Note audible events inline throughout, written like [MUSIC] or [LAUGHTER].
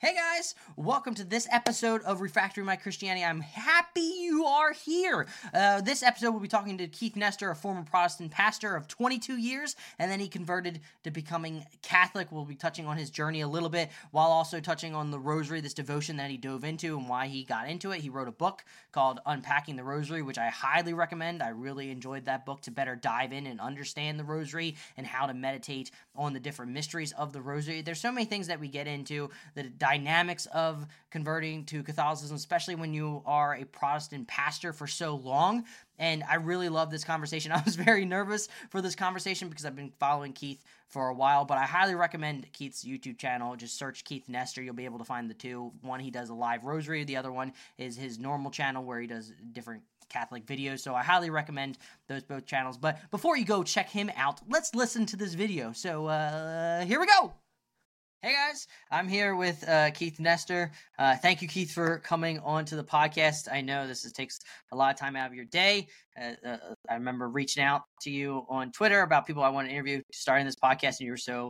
Hey guys, welcome to this episode of Refactoring My Christianity. I'm happy you are here. Uh, this episode, we'll be talking to Keith Nester, a former Protestant pastor of 22 years, and then he converted to becoming Catholic. We'll be touching on his journey a little bit while also touching on the Rosary, this devotion that he dove into and why he got into it. He wrote a book called Unpacking the Rosary, which I highly recommend. I really enjoyed that book to better dive in and understand the Rosary and how to meditate on the different mysteries of the Rosary. There's so many things that we get into that dynamics of converting to Catholicism, especially when you are a Protestant pastor for so long. And I really love this conversation. [LAUGHS] I was very nervous for this conversation because I've been following Keith for a while, but I highly recommend Keith's YouTube channel. Just search Keith Nester. You'll be able to find the two. One, he does a live rosary, the other one is his normal channel where he does different Catholic videos. So I highly recommend those both channels. But before you go check him out, let's listen to this video. So uh, here we go. Hey guys, I'm here with uh, Keith Nester. Uh, thank you, Keith, for coming on to the podcast. I know this is, takes a lot of time out of your day. Uh, uh I remember reaching out to you on Twitter about people I want to interview starting this podcast, and you were so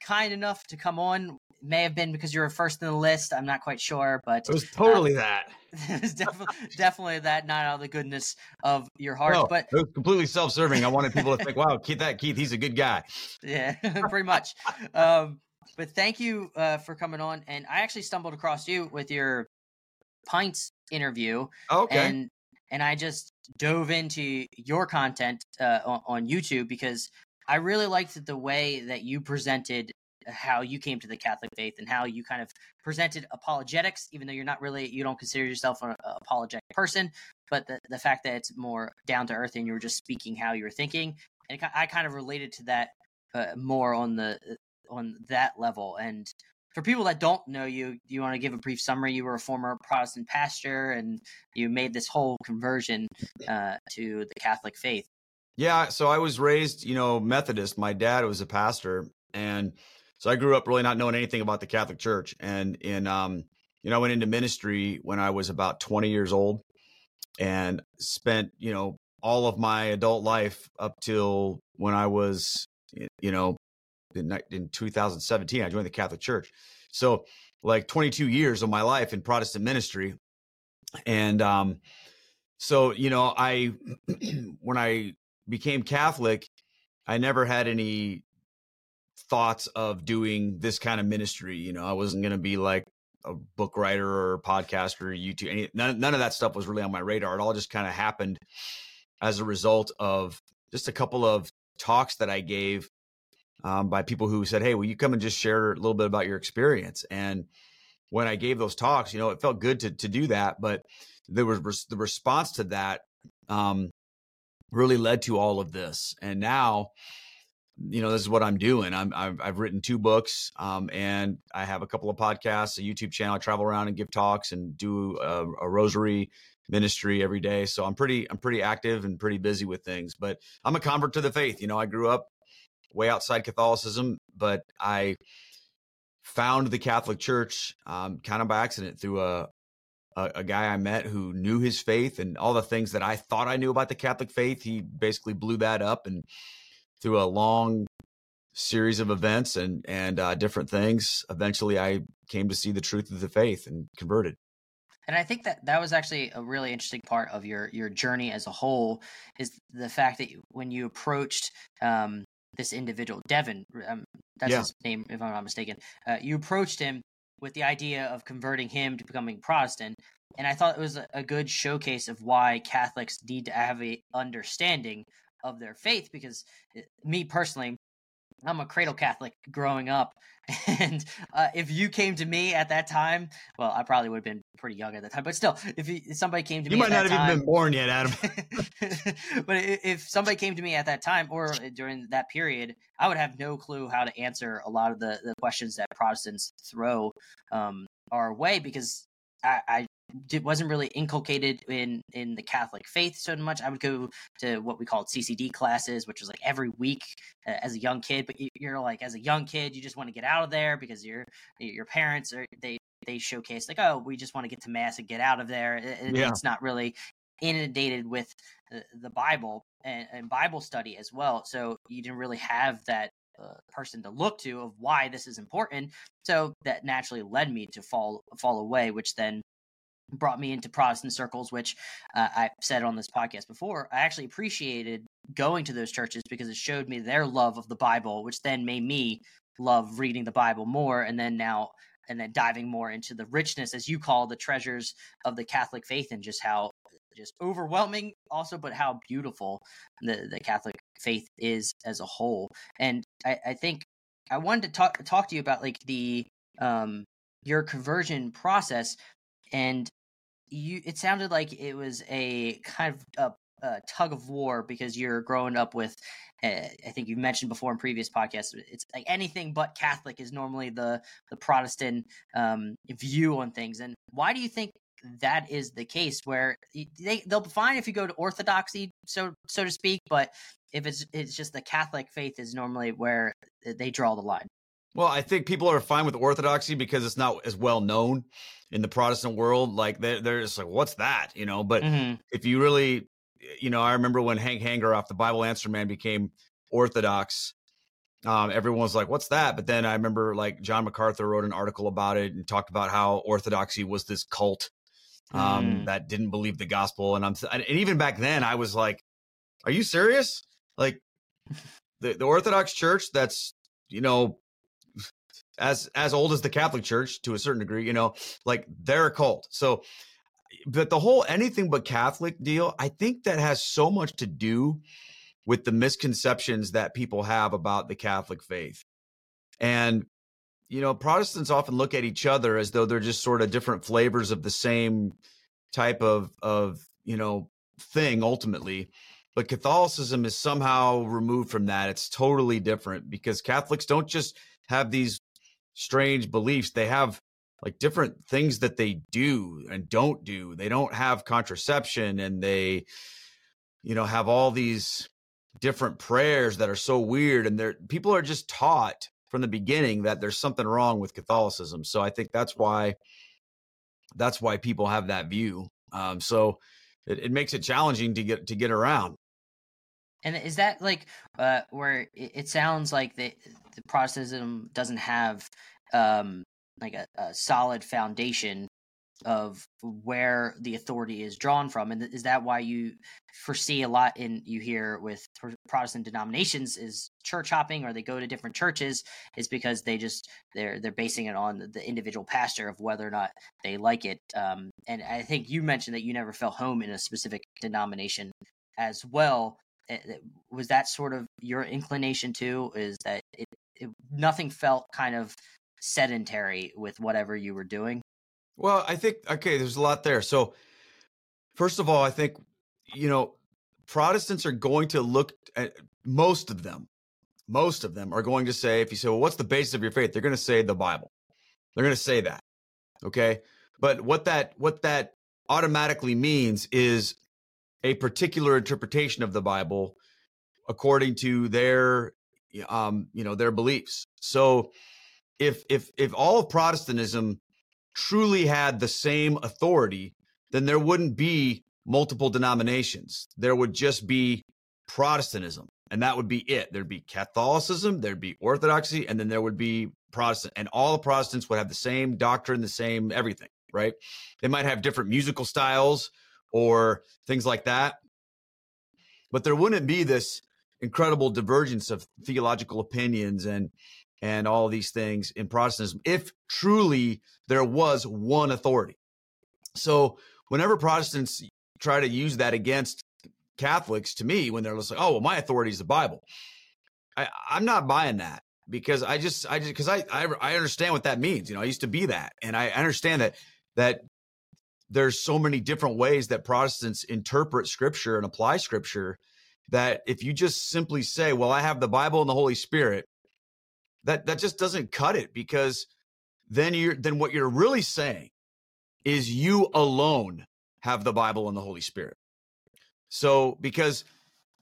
kind enough to come on. It may have been because you were first in the list. I'm not quite sure, but it was totally uh, that. [LAUGHS] it was definitely definitely that, not out of the goodness of your heart. No, but it was completely self-serving. I wanted people to think, "Wow, Keith, that Keith, he's a good guy." [LAUGHS] Yeah, [LAUGHS] pretty much. Um, but thank you uh, for coming on. And I actually stumbled across you with your pints interview. Okay. And and I just dove into your content uh, on, on YouTube because I really liked the way that you presented how you came to the Catholic faith and how you kind of presented apologetics, even though you're not really, you don't consider yourself an apologetic person, but the, the fact that it's more down to earth and you were just speaking how you were thinking. And I kind of related to that uh, more on the on that level. And for people that don't know you, you want to give a brief summary? You were a former Protestant pastor, and you made this whole conversion uh, to the Catholic faith. Yeah, so I was raised, you know, Methodist. My dad was a pastor, and so I grew up really not knowing anything about the Catholic Church. And in, um, you know, I went into ministry when I was about 20 years old, and spent, you know, all of my adult life up till when I was, you know, in, in 2017. I joined the Catholic Church. So, like 22 years of my life in Protestant ministry. And um, so, you know, I, [CLEARS THROAT] when I became Catholic, I never had any thoughts of doing this kind of ministry. You know, I wasn't going to be like a book writer or podcaster, or YouTube. Any, none, none of that stuff was really on my radar. It all just kind of happened as a result of just a couple of talks that I gave um, by people who said, "Hey, will you come and just share a little bit about your experience?" And when I gave those talks, you know, it felt good to to do that, but there was the response to that um, really led to all of this. And now, you know, this is what I'm doing. I'm I've, I've written two books, um, and I have a couple of podcasts, a YouTube channel. I travel around and give talks and do a, a rosary ministry every day. So I'm pretty I'm pretty active and pretty busy with things. But I'm a convert to the faith. You know, I grew up way outside Catholicism, but I found the Catholic Church um, kind of by accident through a, a, a guy I met who knew his faith and all the things that I thought I knew about the Catholic faith. He basically blew that up and through a long series of events and and uh, different things. Eventually, I came to see the truth of the faith and converted. And I think that that was actually a really interesting part of your your journey as a whole is the fact that when you approached um, this individual, Devin. Um, that's yeah. his name, if I'm not mistaken. Uh, you approached him with the idea of converting him to becoming Protestant, and I thought it was a, a good showcase of why Catholics need to have a understanding of their faith. Because uh, me personally, I'm a cradle Catholic growing up, [LAUGHS] and uh, if you came to me at that time, well, I probably would have been pretty young at that time, but still, if, you, if somebody came to you me, you might not have even been born yet, Adam. [LAUGHS] but if somebody came to me at that time or during that period, I would have no clue how to answer a lot of the, the questions that Protestants throw um, our way because I, I it wasn't really inculcated in in the Catholic faith so much. I would go to what we called CCD classes, which was like every week uh, as a young kid. But you're like as a young kid, you just want to get out of there because your your parents are they they showcase like oh we just want to get to mass and get out of there. It, yeah. It's not really inundated with the, the Bible and, and Bible study as well. So you didn't really have that uh, person to look to of why this is important. So that naturally led me to fall fall away, which then brought me into Protestant circles, which uh, I said on this podcast before. I actually appreciated going to those churches because it showed me their love of the Bible, which then made me love reading the Bible more. And then now, and then diving more into the richness, as you call the treasures of the Catholic faith, and just how just overwhelming, also, but how beautiful the the Catholic faith is as a whole. And I, I think I wanted to talk talk to you about like the um your conversion process and you it sounded like it was a kind of a, a tug of war because you're growing up with uh, I think you mentioned before in previous podcasts it's like anything but Catholic is normally the the Protestant um, view on things and why do you think that is the case where they they'll be fine if you go to orthodoxy so so to speak but if it's it's just the Catholic faith is normally where they draw the line well, I think people are fine with orthodoxy because it's not as well known in the Protestant world. Like they're, they're just like, what's that? You know, but mm-hmm. if you really, you know, I remember when Hank Hanegraaff the Bible Answer Man became Orthodox, um, everyone was like, what's that? But then I remember like John MacArthur wrote an article about it and talked about how Orthodoxy was this cult um, mm. that didn't believe the gospel. And I'm, and even back then I was like, are you serious? Like the, the Orthodox church that's, you know, as as old as the Catholic Church to a certain degree, you know, like they're a cult. So but the whole anything but Catholic deal, I think that has so much to do with the misconceptions that people have about the Catholic faith. And you know, Protestants often look at each other as though they're just sort of different flavors of the same type of of, you know, thing ultimately. But Catholicism is somehow removed from that. It's totally different because Catholics don't just have these strange beliefs. They have like different things that they do and don't do. They don't have contraception and they, you know, have all these different prayers that are so weird. And they're people are just taught from the beginning that there's something wrong with Catholicism. So I think that's why that's why people have that view. Um, so it, it makes it challenging to get to get around. And is that like uh, where it, sounds like the, the Protestantism doesn't have um, like a, a, solid foundation of where the authority is drawn from, and is that why you foresee a lot in you hear with Protestant denominations is church hopping, or they go to different churches, is because they just they're they're basing it on the individual pastor of whether or not they like it. Um, and I think you mentioned that you never felt home in a specific denomination as well. Eh, eh, was that sort of your inclination too? Is that it, it, nothing felt kind of sedentary with whatever you were doing? Well, I think okay, there's a lot there. So, first of all, I think you know Protestants are going to look at most of them. Most of them are going to say, if you say, "Well, what's the basis of your faith?" They're going to say the Bible. They're going to say that. Okay, but what that what that automatically means is a particular interpretation of the Bible according to their um, you know their beliefs. So if if if all of Protestantism truly had the same authority, then there wouldn't be multiple denominations. There would just be Protestantism, and that would be it. There'd be Catholicism, there'd be Orthodoxy, and then there would be Protestant, and all the Protestants would have the same doctrine, the same everything. Right? They might have different musical styles or things like that. But there wouldn't be this incredible divergence of theological opinions and and all these things in Protestantism if truly there was one authority. So whenever Protestants try to use that against Catholics, to me, when they're like, "Oh, well, my authority is the Bible," I, I'm not buying that because I just I just because I, I I understand what that means. You know, I used to be that, and I understand that that there's so many different ways that Protestants interpret scripture and apply scripture that if you just simply say, well, I have the Bible and the Holy Spirit, that that just doesn't cut it because then you're then what you're really saying is you alone have the Bible and the Holy Spirit. So because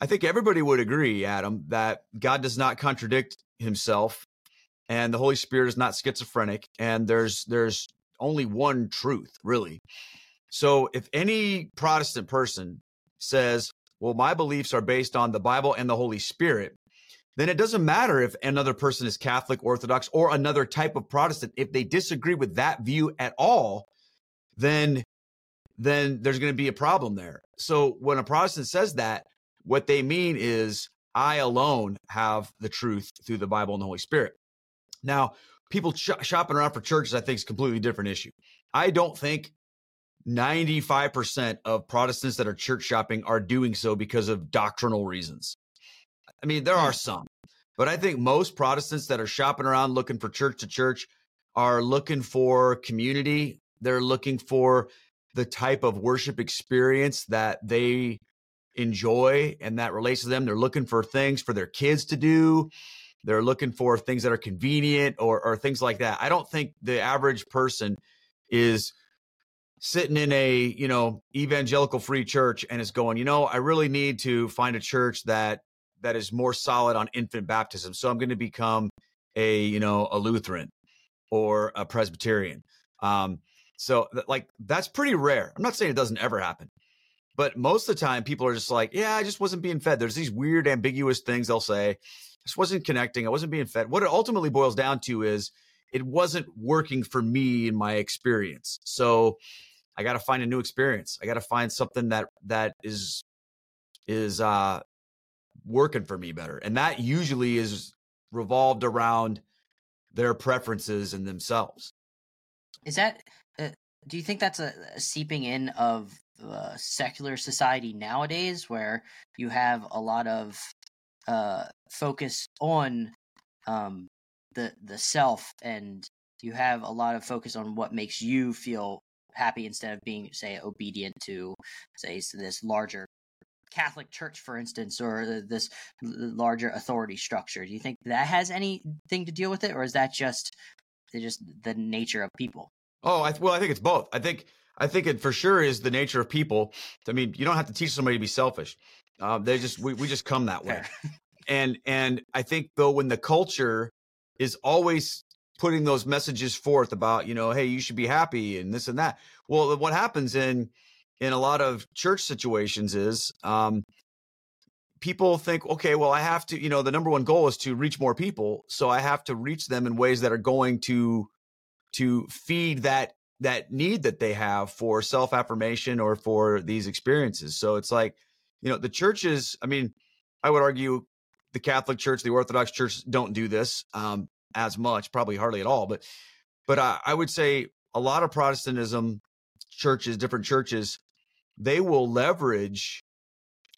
I think everybody would agree, Adam, that God does not contradict himself and the Holy Spirit is not schizophrenic and there's there's only one truth, really. So if any Protestant person says, well, my beliefs are based on the Bible and the Holy Spirit, then it doesn't matter if another person is Catholic, Orthodox, or another type of Protestant. If they disagree with that view at all, then then there's going to be a problem there. So when a Protestant says that, what they mean is I alone have the truth through the Bible and the Holy Spirit. Now, people sh- shopping around for churches, I think, is completely different issue. I don't think 95% of Protestants that are church shopping are doing so because of doctrinal reasons. I mean, there are hmm. some, but I think most Protestants that are shopping around looking for church to church are looking for community. They're looking for the type of worship experience that they enjoy and that relates to them. They're looking for things for their kids to do. They're looking for things that are convenient or, or things like that. I don't think the average person is sitting in a you know evangelical free church and is going you know i really need to find a church that that is more solid on infant baptism. So i'm going to become a you know a lutheran or a presbyterian. Um so th- like that's pretty rare. I'm not saying it doesn't ever happen but most of the time people are just like yeah i just wasn't being fed. There's these weird ambiguous things they'll say. I just wasn't connecting. I wasn't being fed. What it ultimately boils down to is it wasn't working for me in my experience. So I got to find a new experience. I got to find something that that is is uh working for me better. And that usually is revolved around their preferences and themselves. Is that uh, do you think that's a, a seeping in of uh, secular society nowadays where you have a lot of uh focus on um the the self and you have a lot of focus on what makes you feel happy instead of being, say, obedient to, say, this larger Catholic Church, for instance, or this larger authority structure. Do you think that has anything to deal with it, or is that just just the nature of people? Oh, I, well, I think it's both. I think I think it for sure is the nature of people. I mean, you don't have to teach somebody to be selfish. Uh, they just we, we just come that way. and and I think though when the culture is always putting those messages forth about you know hey you should be happy and this and that. Well what happens in in a lot of church situations is um people think okay well i have to you know the number one goal is to reach more people so i have to reach them in ways that are going to to feed that that need that they have for self affirmation or for these experiences. So it's like you know the churches i mean i would argue the catholic church the orthodox church don't do this um, as much, probably hardly at all. But but I, I would say a lot of Protestantism churches, different churches, they will leverage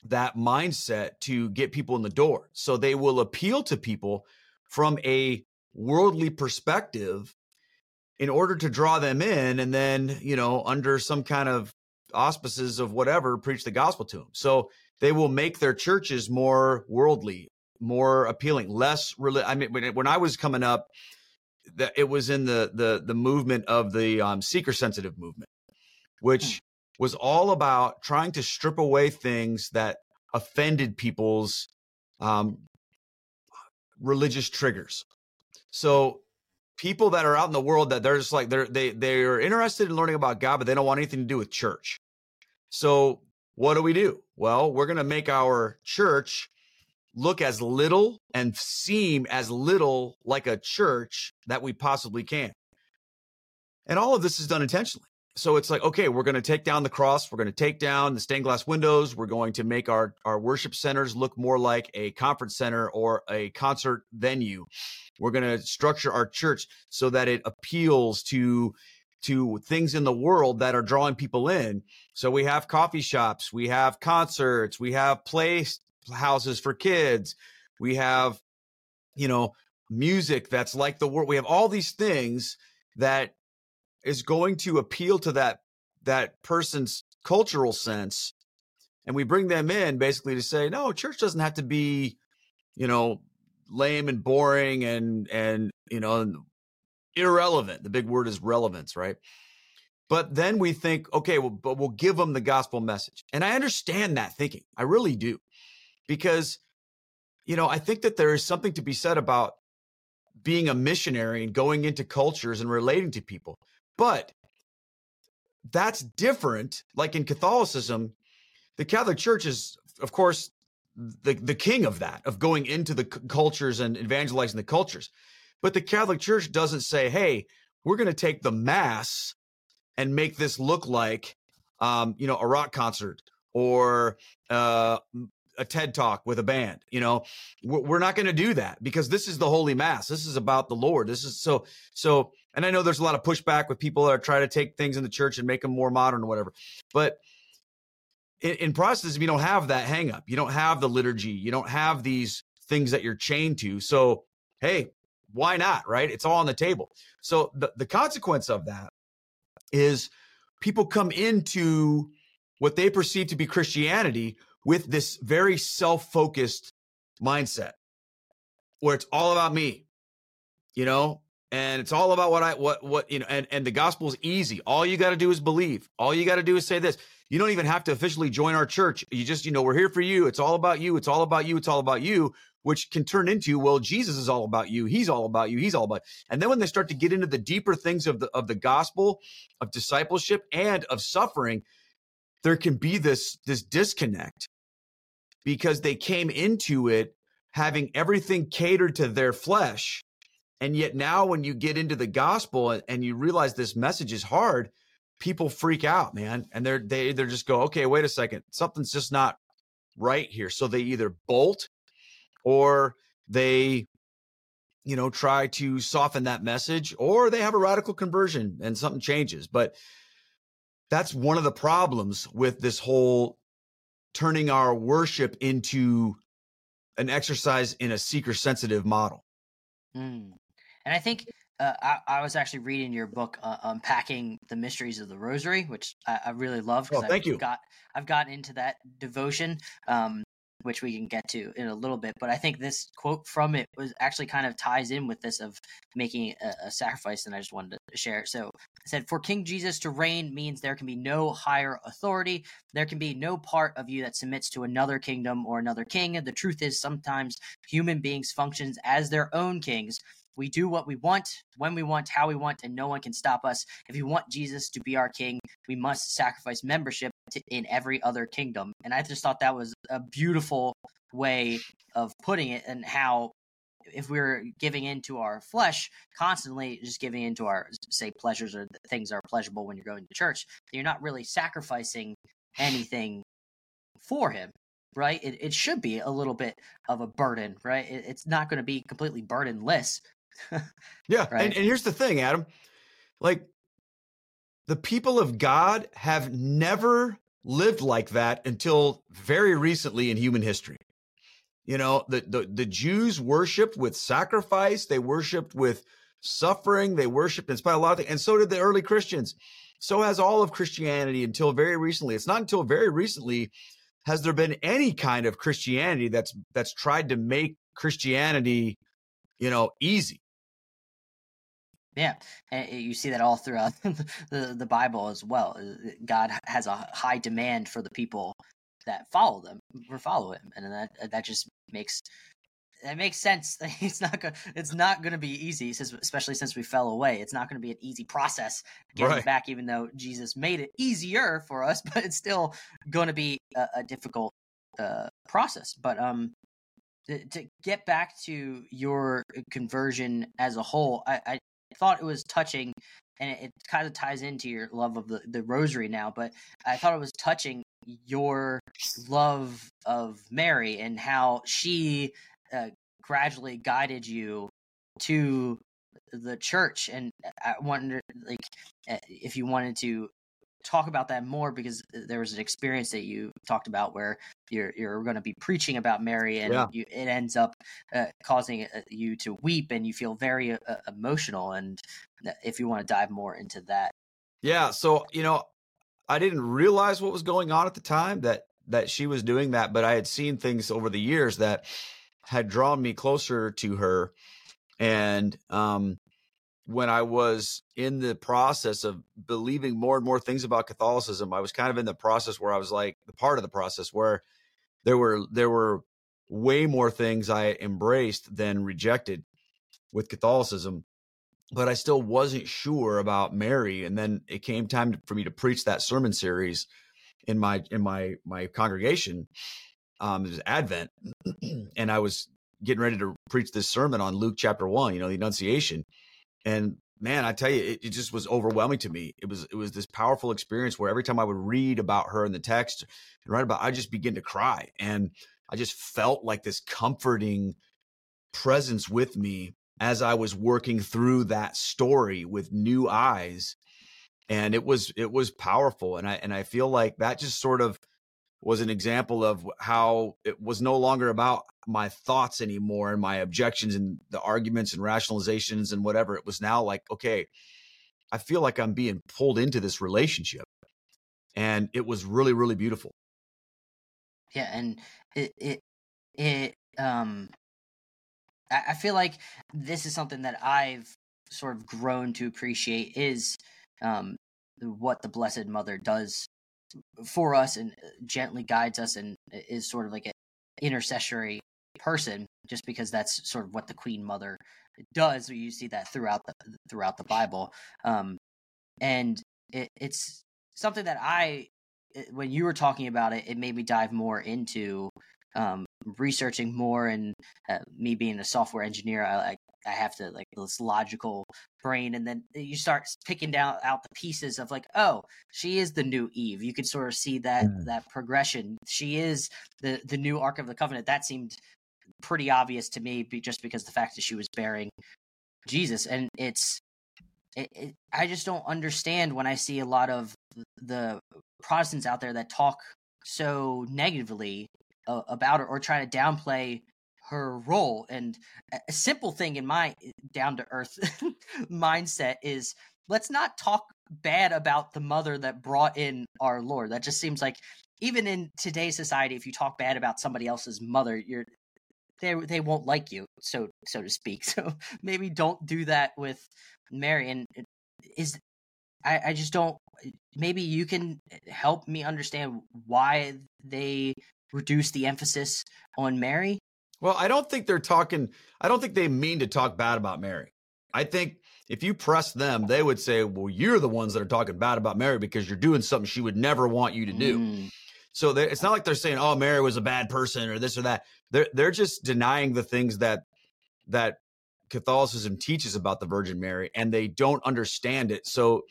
that mindset to get people in the door. So they will appeal to people from a worldly perspective in order to draw them in and then, you know, under some kind of auspices of whatever, preach the gospel to them. So they will make their churches more worldly, more appealing, less. Reli- I mean, when, when I was coming up, that it was in the the the movement of the um, seeker sensitive movement, which hmm. was all about trying to strip away things that offended people's um, religious triggers. So people that are out in the world that they're just like they're they they're interested in learning about God, but they don't want anything to do with church. So what do we do? Well, we're going to make our church look as little and seem as little like a church that we possibly can. And all of this is done intentionally. So it's like, okay, we're going to take down the cross. We're going to take down the stained glass windows. We're going to make our, our worship centers look more like a conference center or a concert venue. We're going to structure our church so that it appeals to to things in the world that are drawing people in. So we have coffee shops, we have concerts, we have place houses for kids. We have, you know, music that's like the world. We have all these things that is going to appeal to that that person's cultural sense and we bring them in basically to say no church doesn't have to be you know lame and boring and and you know irrelevant the big word is relevance right but then we think okay well but we'll give them the gospel message and i understand that thinking i really do because you know i think that there is something to be said about being a missionary and going into cultures and relating to people but that's different like in catholicism the catholic church is of course the the king of that of going into the cultures and evangelizing the cultures but the catholic church doesn't say hey we're going to take the mass and make this look like um, you know a rock concert or uh, a ted talk with a band you know we're not going to do that because this is the holy mass this is about the lord this is so so and i know there's a lot of pushback with people that are trying to take things in the church and make them more modern or whatever but in, in Protestantism, you don't have that hang up. You don't have the liturgy. You don't have these things that you're chained to. So, hey, why not? Right? It's all on the table. So the, the consequence of that is people come into what they perceive to be Christianity with this very self-focused mindset where it's all about me, you know, and it's all about what I what what you know, and and the gospel is easy. All you got to do is believe. All you got to do is say this. You don't even have to officially join our church. You just, you know, we're here for you. It's all about you. It's all about you. It's all about you, which can turn into, well, Jesus is all about you. He's all about you. He's all about. And then when they start to get into the deeper things of the of the gospel, of discipleship, and of suffering, there can be this this disconnect because they came into it having everything catered to their flesh. And yet now when you get into the gospel and you realize this message is hard, people freak out, man, and they're they either just go, okay, wait a second, something's just not right here. So they either bolt or they you know try to soften that message or they have a radical conversion and something changes but that's one of the problems with this whole turning our worship into an exercise in a seeker sensitive model mm. and i think uh, I, I, was actually reading your book, uh, unpacking the mysteries of the Rosary, which I, I really love. Oh, thank I've you. Got I've gotten into that devotion, um, which we can get to in a little bit. But I think this quote from it was actually kind of ties in with this of making a, a sacrifice, and I just wanted to share it. So it said, "For King Jesus to reign means there can be no higher authority. There can be no part of you that submits to another kingdom or another king. The truth is, sometimes human beings functions as their own kings." We do what we want, when we want, how we want, and no one can stop us. If we want Jesus to be our king, we must sacrifice membership to, in every other kingdom. And I just thought that was a beautiful way of putting it, and how if we're giving into our flesh constantly, just giving into our say pleasures or things are pleasurable when you're going to church, you're not really sacrificing anything for Him right? It, it should be a little bit of a burden, right? It, it's not going to be completely burdenless [LAUGHS] yeah. Right? And, and here's the thing, Adam. Like, the people of God have never lived like that until very recently in human history. You know, the, the, the Jews worshiped with sacrifice, they worshiped with suffering, they worshiped in spite of a lot of things, and so did the early Christians. So has all of Christianity until very recently. It's not until very recently has there been any kind of Christianity that's that's tried to make Christianity, you know, easy. Yeah, and you see that all throughout [LAUGHS] the the Bible as well. God has a high demand for the people that follow them, or follow Him, and that that just makes that makes sense. [LAUGHS] It's not gonna it's not going to be easy, especially since we fell away. It's not going to be an easy process getting right. back, even though Jesus made it easier for us. [LAUGHS] But it's still going to be a, a difficult uh, process. But um, to, to, get back to your conversion as a whole, I, I thought it was touching, and it, it kind of ties into your love of the, the rosary now. But I thought it was touching your love of Mary and how she uh, gradually guided you to the church. And I wonder, like, eh, if you wanted to talk about that more because there was an experience that you talked about where you're you're going to be preaching about Mary and yeah. you, it ends up uh, causing uh, you to weep and you feel very uh, emotional and if you want to dive more into that yeah so you know I didn't realize what was going on at the time that that she was doing that but I had seen things over the years that had drawn me closer to her and um when I was in the process of believing more and more things about Catholicism, I was kind of in the process where I was like the part of the process where there were there were way more things I embraced than rejected with Catholicism, but I still wasn't sure about Mary. And then it came time for me to preach that sermon series in my in my my congregation. um, it was Advent, [CLEARS THROAT] and I was getting ready to preach this sermon on Luke chapter one, you know, the Annunciation, and man, I tell you, it, it, just was overwhelming to me. It was it was this powerful experience where every time I would read about her in the text and write about, I just begin to cry, and I just felt like this comforting presence with me as I was working through that story with new eyes, and it was it was powerful, and I and I feel like that just sort of was an example of how it was no longer about my thoughts anymore and my objections and the arguments and rationalizations and whatever. It was now like, okay, I feel like I'm being pulled into this relationship. And it was really, really beautiful. Yeah, and it it it um I, feel like this is something that I've sort of grown to appreciate is um what the Blessed Mother does for us and uh, gently guides us and is sort of like an intercessory person just because that's sort of what the queen mother does you see that throughout the throughout the bible um and it, it's something that i when you were talking about it it made me dive more into um researching more and uh, me being a software engineer I, I I have to like this logical brain, and then you start picking down out the pieces of like, oh, she is the new Eve. You could sort of see that mm. that progression. She is the the new Ark of the Covenant. That seemed pretty obvious to me, just because the fact that she was bearing Jesus, and it's. It, it, I just don't understand when I see a lot of the Protestants out there that talk so negatively uh, about her or try to downplay her role. And a simple thing in my down to earth [LAUGHS] mindset is let's not talk bad about the mother that brought in our Lord. That just seems like even in today's society, if you talk bad about somebody else's mother, you're they they won't like you, so so to speak. [LAUGHS] So maybe don't do that with Mary. And is I, I just don't. Maybe you can help me understand why they reduce the emphasis on Mary well, I don't think they're talking, I don't think they mean to talk bad about Mary. I think if you press them, they would say, well, you're the ones that are talking bad about Mary because you're doing something she would never want you to do. Mm. So it's not like they're saying, oh, Mary was a bad person or this or that. They're, they're just denying the things that, that Catholicism teaches about the Virgin Mary and they don't understand it. So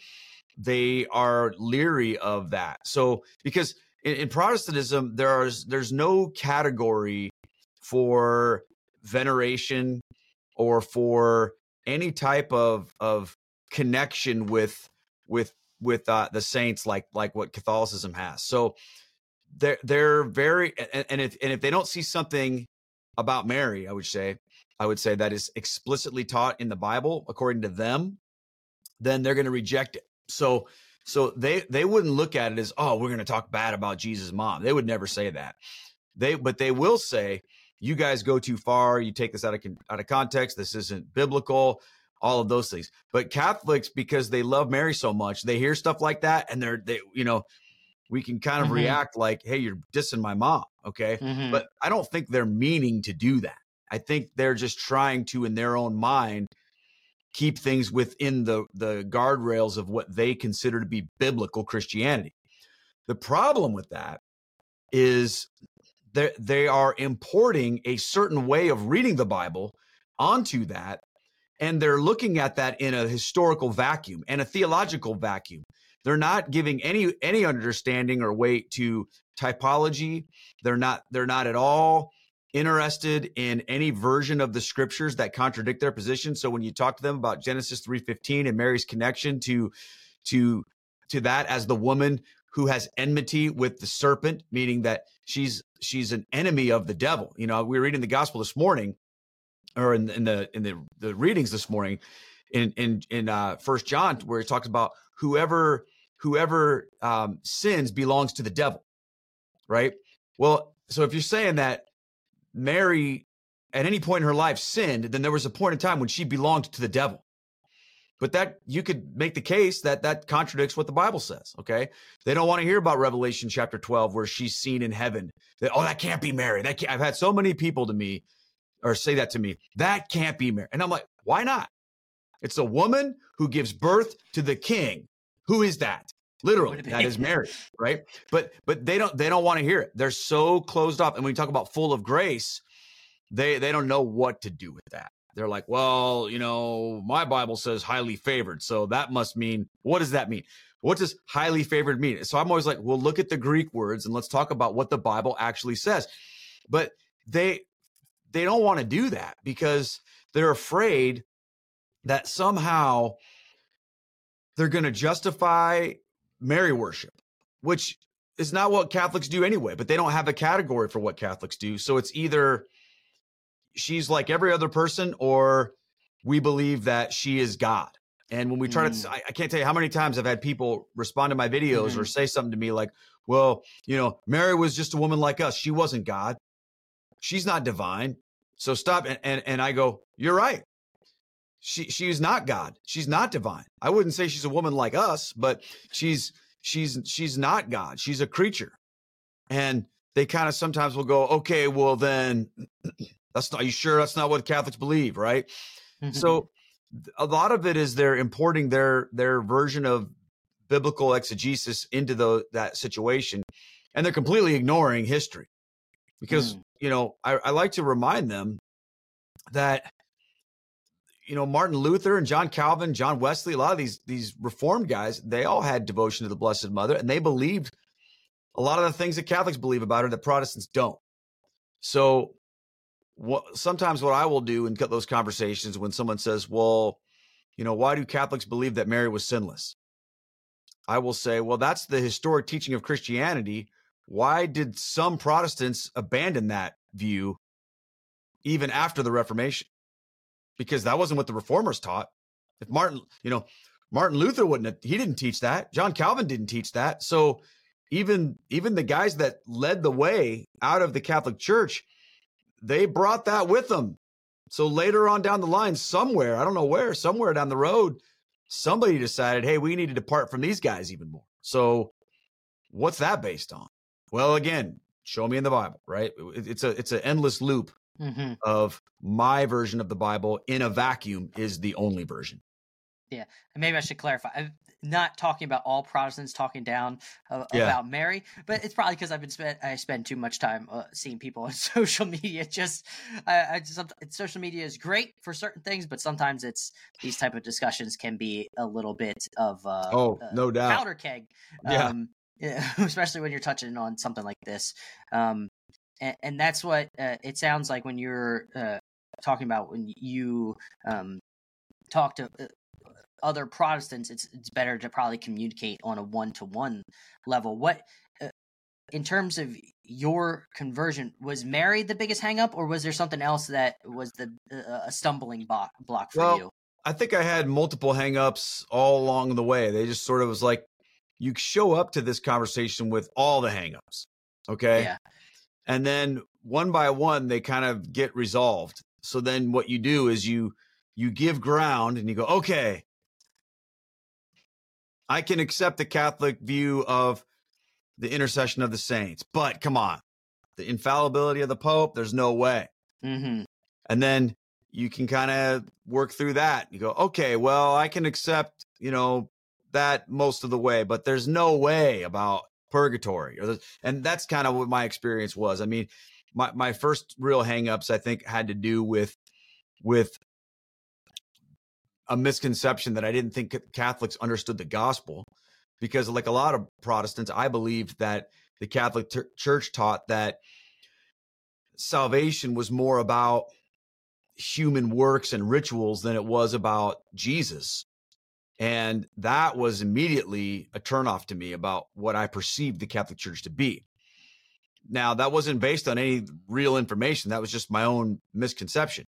they are leery of that. So because in, in Protestantism, there is there's no category for veneration or for any type of of connection with with with uh, the saints like like what Catholicism has. So they're they're very and, and if and if they don't see something about Mary, I would say I would say that is explicitly taught in the Bible according to them, then they're going to reject it. So so they they wouldn't look at it as oh we're going to talk bad about Jesus' mom. They would never say that. They but they will say you guys go too far. You take this out of out of context. This isn't biblical. All of those things. But Catholics, because they love Mary so much, they hear stuff like that, and they're they you know we can kind of mm-hmm. react like, "Hey, you're dissing my mom." Okay, mm-hmm. but I don't think they're meaning to do that. I think they're just trying to, in their own mind, keep things within the the guardrails of what they consider to be biblical Christianity. The problem with that is that they are importing a certain way of reading the Bible onto that. And they're looking at that in a historical vacuum and a theological vacuum. They're not giving any any understanding or weight to typology. They're not they're not at all interested in any version of the scriptures that contradict their position. So when you talk to them about Genesis 3:15 and Mary's connection to to to that as the woman who has enmity with the serpent, meaning that she's she's an enemy of the devil. You know, we were reading the gospel this morning, or in, in the in the the readings this morning, in in in uh, First John, where it talks about whoever whoever um, sins belongs to the devil, right? Well, so if you're saying that Mary at any point in her life sinned, then there was a point in time when she belonged to the devil. But that you could make the case that that contradicts what the Bible says. Okay, they don't want to hear about Revelation chapter twelve where she's seen in heaven. That oh, that can't be Mary. That can't. I've had so many people to me or say that to me. That can't be Mary, and I'm like, why not? It's a woman who gives birth to the King. Who is that? Literally, that is Mary, right? But but they don't they don't want to hear it. They're so closed off. And when we talk about full of grace, they they don't know what to do with that. They're like, well, you know, my Bible says highly favored, so that must mean what does that mean? What does highly favored mean? So I'm always like, well, look at the Greek words and let's talk about what the Bible actually says. But they they don't want to do that because they're afraid that somehow they're going to justify Mary worship, which is not what Catholics do anyway, but they don't have a category for what Catholics do. So it's either she's like every other person or we believe that she is God. And when we try mm. to, I, I, can't tell you how many times I've had people respond to my videos mm. or say something to me like, well, you know, Mary was just a woman like us. She wasn't God. She's not divine. So stop. And, and, and I go, you're right. She, she's not God. She's not divine. I wouldn't say she's a woman like us, but she's, she's, she's not God. She's a creature. And they kind of sometimes will go, okay, well then [CLEARS THROAT] that's not, are you sure that's not what Catholics believe? Right. Mm-hmm. So a lot of it is they're importing their their version of biblical exegesis into the that situation and they're completely ignoring history because mm. you know I, I like to remind them that you know martin luther and john calvin john wesley a lot of these these reformed guys they all had devotion to the blessed mother and they believed a lot of the things that catholics believe about her that protestants don't so what sometimes what I will do in those conversations when someone says, "Well, you know, why do Catholics believe that Mary was sinless?" I will say, "Well, that's the historic teaching of Christianity. Why did some Protestants abandon that view even after the Reformation? Because that wasn't what the reformers taught. If Martin, you know, Martin Luther wouldn't have, he didn't teach that. John Calvin didn't teach that. So even even the guys that led the way out of the Catholic Church they brought that with them. So later on down the line, somewhere, I don't know where, somewhere down the road, somebody decided, hey, we need to depart from these guys even more. So what's that based on? Well, again, show me in the Bible, right? It's a it's an endless loop mm-hmm. of my version of the Bible in a vacuum is the only version. Yeah, maybe I should clarify I'm not talking about all Protestants talking down uh, yeah. about Mary, but it's probably because I've been spent I spend too much time uh, seeing people on [LAUGHS] social media. Just, I, I just social media is great for certain things, but sometimes it's these type of discussions can be a little bit of uh, oh no doubt powder keg, um, yeah. [LAUGHS] especially when you're touching on something like this. Um, and, and that's what uh, it sounds like when you're uh, talking about when you um, talk to uh, other Protestants, it's it's better to probably communicate on a one to one level. What uh, in terms of your conversion was Mary the biggest hangup, or was there something else that was the uh, a stumbling block block for well, you? I think I had multiple hangups all along the way. They just sort of was like you show up to this conversation with all the hangups, okay? Yeah. And then one by one they kind of get resolved. So then what you do is you you give ground and you go, okay, I can accept the Catholic view of the intercession of the saints, but come on, the infallibility of the Pope, there's no way. Mm-hmm. And then you can kind of work through that. You go, okay, well, I can accept, you know, that most of the way, but there's no way about purgatory. And that's kind of what my experience was. I mean, my, my first real hangups, I think, had to do with with a misconception that I didn't think Catholics understood the gospel because like a lot of Protestants, I believed that the Catholic Church taught that salvation was more about human works and rituals than it was about Jesus. And that was immediately a turnoff to me about what I perceived the Catholic Church to be. Now, that wasn't based on any real information. That was just my own misconception.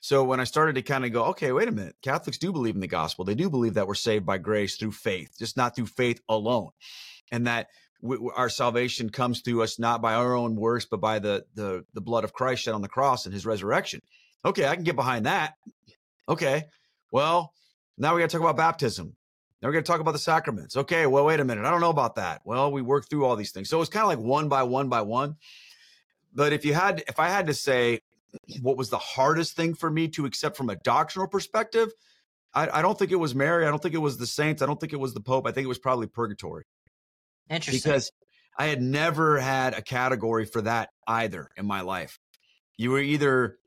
So when I started to kind of go, okay, wait a minute, Catholics do believe in the gospel. They do believe that we're saved by grace through faith, just not through faith alone, and that our salvation comes through us not by our own works, but by the the the blood of Christ shed on the cross and His resurrection. Okay, I can get behind that. Okay, well now we got to talk about baptism. Now we're going to talk about the sacraments. Okay, well wait a minute, I don't know about that. Well, we worked through all these things, so it's kind of like one by one by one. But if you had, if I had to say, what was the hardest thing for me to accept from a doctrinal perspective I, I don't think it was Mary. I don't think it was the saints. I don't think it was the Pope. I think it was probably purgatory. Interesting. Because I had never had a category for that either in my life. You were either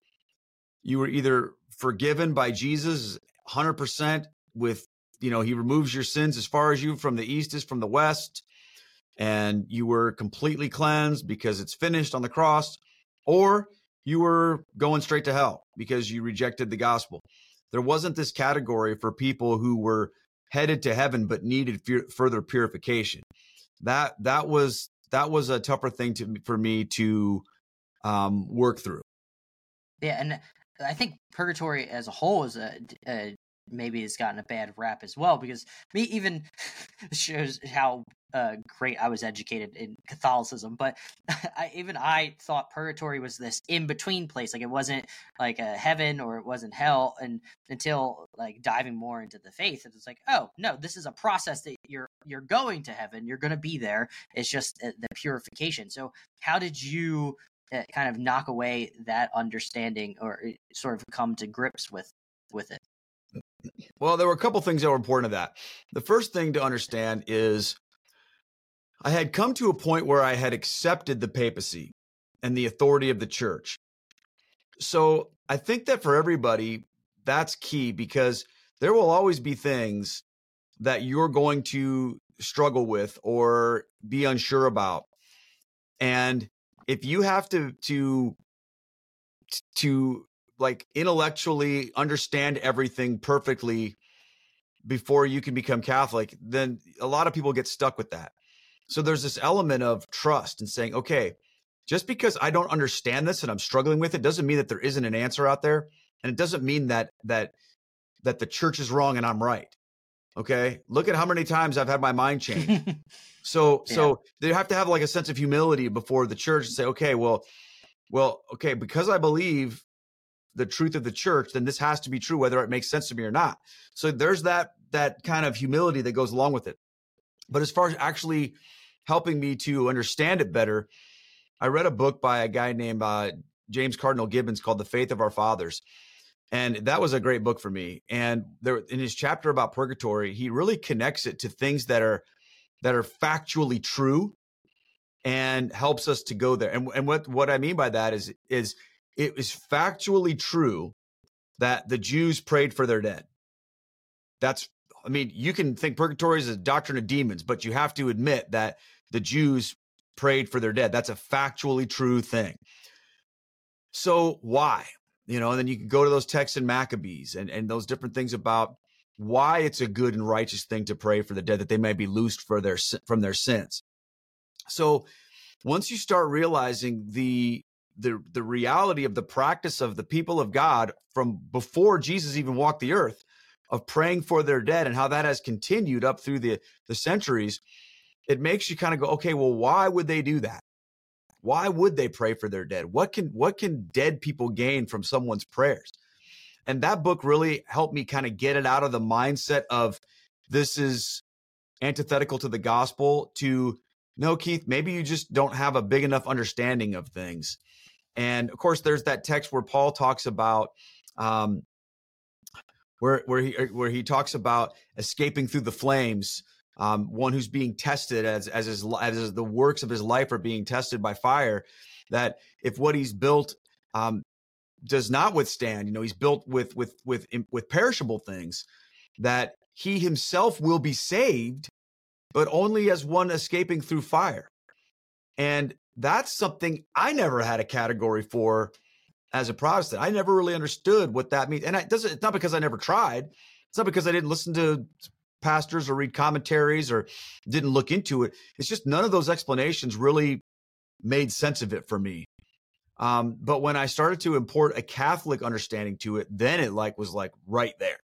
you were either forgiven by Jesus 100% with you know he removes your sins as far as you from the east is from the west and you were completely cleansed because it's finished on the cross or you were going straight to hell because you rejected the gospel. There wasn't this category for people who were headed to heaven but needed further purification. That that was that was a tougher thing to for me to um, work through. Yeah and i think purgatory as a whole is a, a maybe has gotten a bad rap as well because me even [LAUGHS] shows how uh, great I was educated in Catholicism, but [LAUGHS] I, even I thought purgatory was this in between place, like it wasn't like a heaven or it wasn't hell, and until like diving more into the faith, it's like, oh no, this is a process that you're you're going to heaven, you're going to be there. It's just uh, the purification. So, how did you kind of knock away that understanding or uh, sort of come to grips with with it? Well, there were a couple things that were important to that. The first thing to understand is I had come to a point where I had accepted the papacy and the authority of the church. So I think that for everybody, that's key because there will always be things that you're going to struggle with or be unsure about. And if you have to to to like intellectually understand everything perfectly before you can become Catholic, then a lot of people get stuck with that. So there's this element of trust and saying, okay, just because I don't understand this and I'm struggling with it doesn't mean that there isn't an answer out there. And it doesn't mean that that that the church is wrong and I'm right. Okay. Look at how many times I've had my mind [LAUGHS] changed. so yeah. so they have to have like a sense of humility before the church and say, okay, well, well, okay, because I believe the truth of the church, then this has to be true, whether it makes sense to me or not. So there's that that kind of humility that goes along with it. But as far as actually helping me to understand it better, I read a book by a guy named uh, James Cardinal Gibbons called The Faith of Our Fathers. And that was a great book for me. And there in his chapter about purgatory, he really connects it to things that are that are factually true and helps us to go there. And, and what, what I mean by that is is it is factually true that the Jews prayed for their dead. That's, I mean, you can think purgatory is a doctrine of demons, but you have to admit that the Jews prayed for their dead. That's a factually true thing. So why? You know, and then you can go to those texts in Maccabees and, and those different things about why it's a good and righteous thing to pray for the dead that they may be loosed for their from their sins. So once you start realizing the the the reality of the practice of the people of God from before Jesus even walked the earth of praying for their dead and how that has continued up through the the centuries it makes you kind of go okay well why would they do that why would they pray for their dead what can what can dead people gain from someone's prayers and that book really helped me kind of get it out of the mindset of this is antithetical to the gospel to no keith maybe you just don't have a big enough understanding of things and of course, there's that text where Paul talks about um, where where he er, where he talks about escaping through the flames. Um, one who's being tested as as his as the works of his life are being tested by fire. That if what he's built um, does not withstand, you know, he's built with with with with perishable things. That he himself will be saved, but only as one escaping through fire. And that's something I never had a category for as a Protestant. I never really understood what that means. And it doesn't, it's not because I never tried. It's not because I didn't listen to pastors or read commentaries or didn't look into it. It's just none of those explanations really made sense of it for me. Um, but when I started to import a Catholic understanding to it, then it like was like right there.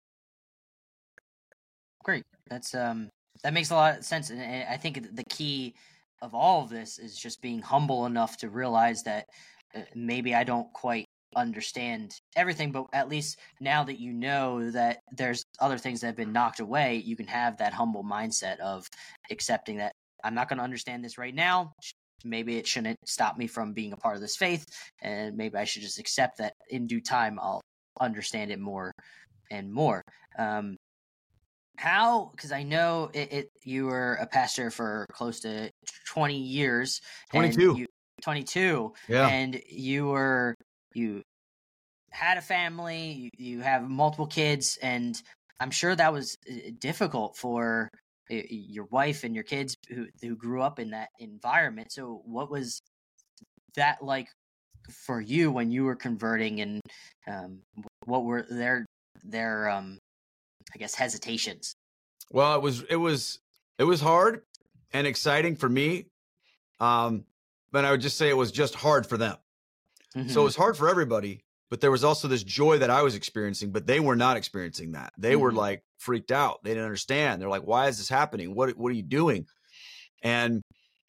Great. That's um that makes a lot of sense. And I think the key of all of this is just being humble enough to realize that uh, maybe I don't quite understand everything, but at least now that you know that there's other things that have been knocked away, you can have that humble mindset of accepting that I'm not going to understand this right now. Maybe it shouldn't stop me from being a part of this faith, and maybe I should just accept that in due time I'll understand it more and more. Um, how? Because I know it, it, You were a pastor for close to twenty years. Twenty two. Twenty two. Yeah. And you were you had a family. You, have multiple kids, and I'm sure that was uh, difficult for your wife and your kids who who grew up in that environment. So, what was that like for you when you were converting, and um, what were their their um, I guess hesitations? Well, it was it was it was hard and exciting for me, um, but I would just say it was just hard for them. Mm-hmm. So it was hard for everybody, but there was also this joy that I was experiencing, but they were not experiencing that. They mm-hmm. were like freaked out. They didn't understand. They're like, "Why is this happening? What what are you doing?" And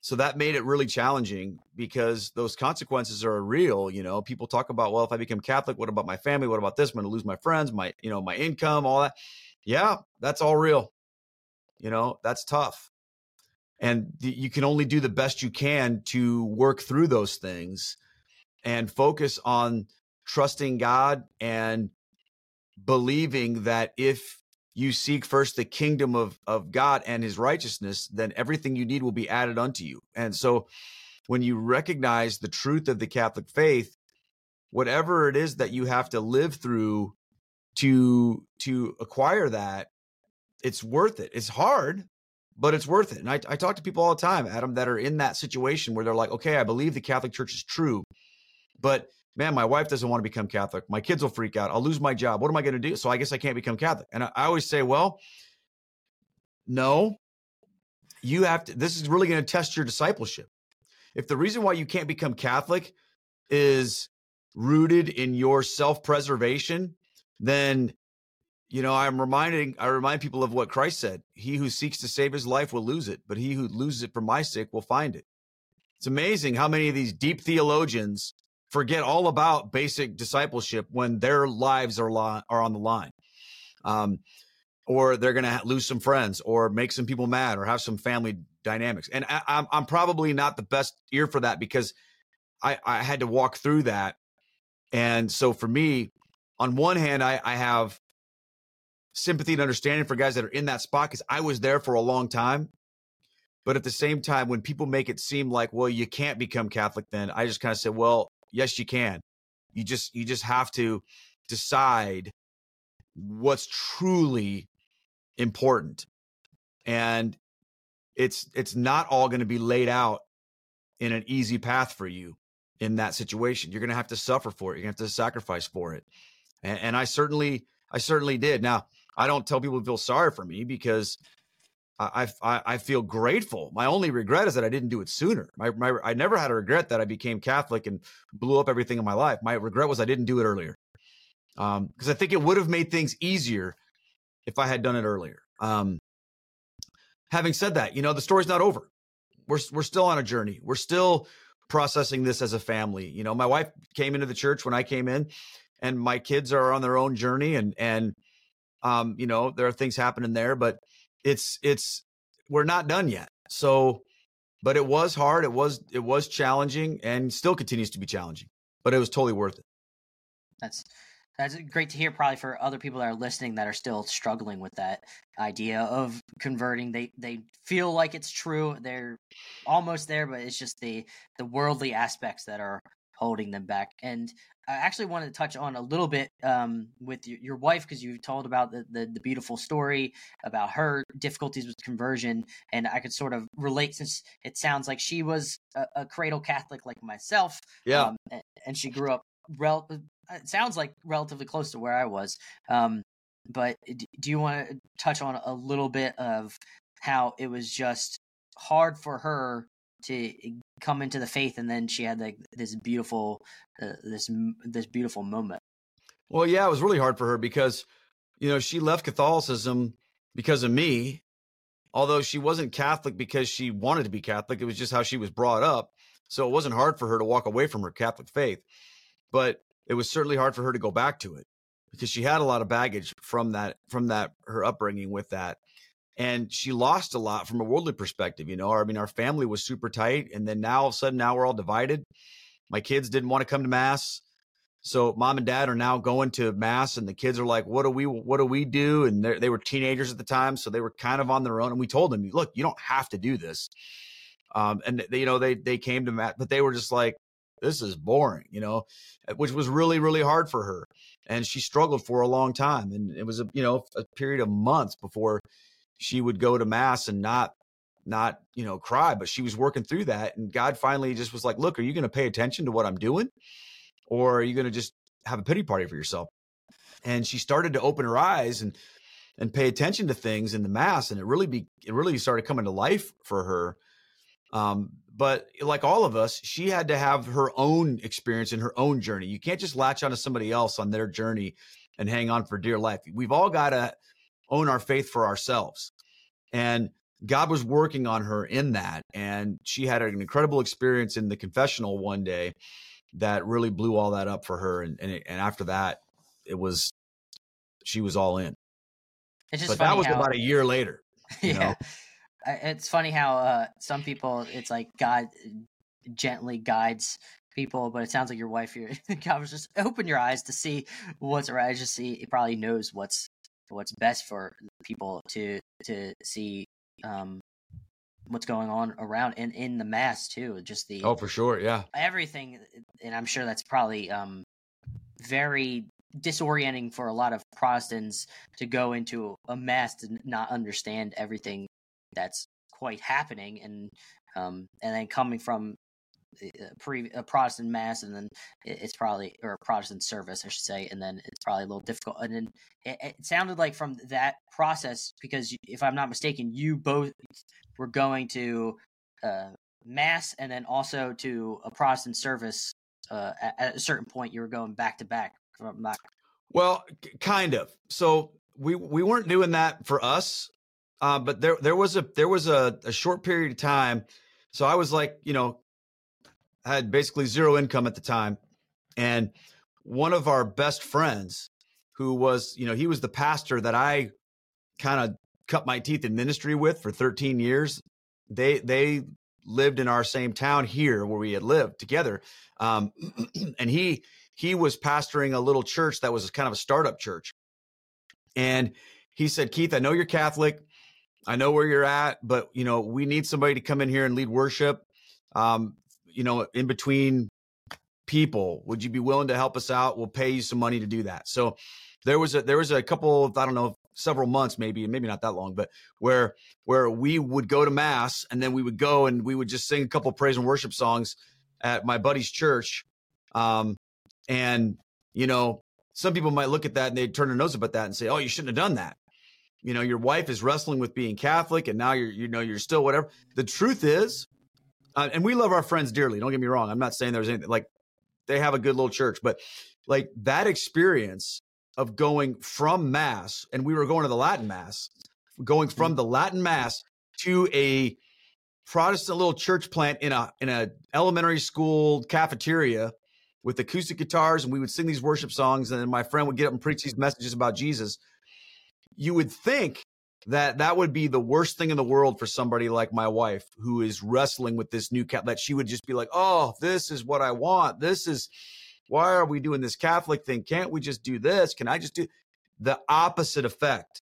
so that made it really challenging because those consequences are real. You know, people talk about, well, if I become Catholic, what about my family? What about this? I'm going to lose my friends, my you know, my income, all that. Yeah, that's all real. You know, that's tough. And th- you can only do the best you can to work through those things and focus on trusting God and believing that if you seek first the kingdom of, of God and his righteousness, then everything you need will be added unto you. And so when you recognize the truth of the Catholic faith, whatever it is that you have to live through to to acquire that, it's worth it. It's hard, but it's worth it. And I, I talk to people all the time, Adam, that are in that situation where they're like, okay, I believe the Catholic Church is true, but man, my wife doesn't want to become Catholic. My kids will freak out. I'll lose my job. What am I going to do? So I guess I can't become Catholic. And I, I always say, well, no, you have to, this is really going to test your discipleship. If the reason why you can't become Catholic is rooted in your self preservation, then you know i'm reminding i remind people of what christ said he who seeks to save his life will lose it but he who loses it for my sake will find it it's amazing how many of these deep theologians forget all about basic discipleship when their lives are li- are on the line. Um, or they're going to lose some friends or make some people mad or have some family dynamics. And I, am I'm, I'm probably not the best ear for that because I, I had to walk through that. And so for me, on one hand, I, I have sympathy and understanding for guys that are in that spot because I was there for a long time. But at the same time, when people make it seem like, well, you can't become Catholic, then I just kind of say, well, yes you can. You just you just have to decide what's truly important. And it's it's not all going to be laid out in an easy path for you in that situation. You're going to have to suffer for it. You're going to have to sacrifice for it. And, and i certainly i certainly did. Now i don't tell people to feel sorry for me because I, I, I feel grateful. My only regret is that I didn't do it sooner. My, my I never had a regret that I became Catholic and blew up everything in my life. My regret was I didn't do it earlier. Um, because I think it would have made things easier if I had done it earlier. Um, having said that, you know the story's not over. We're we're still on a journey. We're still processing this as a family. You know, my wife came into the church when I came in, and my kids are on their own journey, and and um, you know there are things happening there, but it's it's we're not done yet. So, but it was hard. It was it was challenging, and still continues to be challenging. But it was totally worth it. That's that's great to hear. Probably for other people that are listening that are still struggling with that idea of converting. They they feel like it's true. They're almost there, but it's just the the worldly aspects that are holding them back. And I actually wanted to touch on a little bit um, with your, your wife because you told about the, the, the beautiful story about her difficulties with conversion, and I could sort of relate since it sounds like she was a, a cradle Catholic like myself. Yeah, um, and, and, she grew up. Rel- it sounds like relatively close to where I was. Um, but do you want to touch on a little bit of how it was just hard for her to come into the faith and then she had like this beautiful uh, this this beautiful moment. Well yeah it was really hard for her because you know she left catholicism because of me although she wasn't catholic because she wanted to be catholic it was just how she was brought up so it wasn't hard for her to walk away from her catholic faith but it was certainly hard for her to go back to it because she had a lot of baggage from that from that her upbringing with that and she lost a lot from a worldly perspective. You know, I mean, our family was super tight, and then now all of a sudden, now we're all divided. My kids didn't want to come to mass. So mom and dad are now going to mass, and the kids are like, "What do we? What do we do?" And they were teenagers at the time, so they were kind of on their own. And we told them, "Look, you don't have to do this." Um, and they, you know, they they came to mass but they were just like, "This is boring," you know, which was really really hard for her, and she struggled for a long time. And it was a you know a period of months before she would go to mass and not not you know cry, but she was working through that. And God finally just was like, "Look, are you going to pay attention to what I'm doing?" or are you going to just have a pity party for yourself? And she started to open her eyes and and pay attention to things in the mass, and it really be it really started coming to life for her. Um, but like all of us, she had to have her own experience and her own journey. You can't just latch onto somebody else on their journey and hang on for dear life. We've all got to own our faith for ourselves. And God was working on her in that. And she had an incredible experience in the confessional one day that really blew all that up for her. And and, and after that, it was she was all in. It's just but that was how, about a year later. [LAUGHS] yeah, know? it's funny how uh, some people it's like God gently guides people, but it sounds like your wife. Your [LAUGHS] God was just open your eyes to see what's right. Just see, he probably knows what's what's best for people to to see um, what's going on around and in the mass too. Just the oh, for sure, yeah, everything, and I'm sure that's probably um, very disorienting for a lot of Protestants to go into a mass to not understand everything that's quite happening, and um, and then coming from pre, a Protestant mass, and then it's probably or a Protestant service, I should say, and then it's probably a little difficult. And then it, it sounded like from that process, because if I'm not mistaken, you both were going to uh, mass and then also to a Protestant service. Uh, at, at, a certain point, you were going back to back. Well, kind of. So we we weren't doing that for us, uh, but there there was a there was a, a short period of time. So I was like, you know, had basically zero income at the time, and one of our best friends, who was you know he was the pastor that I kind of cut my teeth in ministry with for 13 years. They they lived in our same town here where we had lived together, um, [CLEARS THROAT] and he he was pastoring a little church that was kind of a startup church, and he said, Keith, I know you're Catholic. I know where you're at, but you know we need somebody to come in here and lead worship. Um, you know, in between people, would you be willing to help us out? We'll pay you some money to do that. So there was a there was a couple of, I don't know several months maybe maybe not that long but where where we would go to mass and then we would go and we would just sing a couple praise and worship songs at my buddy's church um and you know some people might look at that and they'd turn their nose up at that and say oh you shouldn't have done that you know your wife is wrestling with being catholic and now you're you know you're still whatever the truth is uh, and we love our friends dearly don't get me wrong i'm not saying there's anything like they have a good little church but like that experience of going from mass, and we were going to the Latin mass, going mm-hmm. from the Latin mass to a Protestant little church plant in a in a elementary school cafeteria with acoustic guitars, and we would sing these worship songs, and then my friend would get up and preach these messages about Jesus. You would think that that would be the worst thing in the world for somebody like my wife who is wrestling with this new cat that she would just be like, "Oh, this is what I want. This is why are we doing this Catholic thing? Can't we just do this? Can I just do the opposite effect?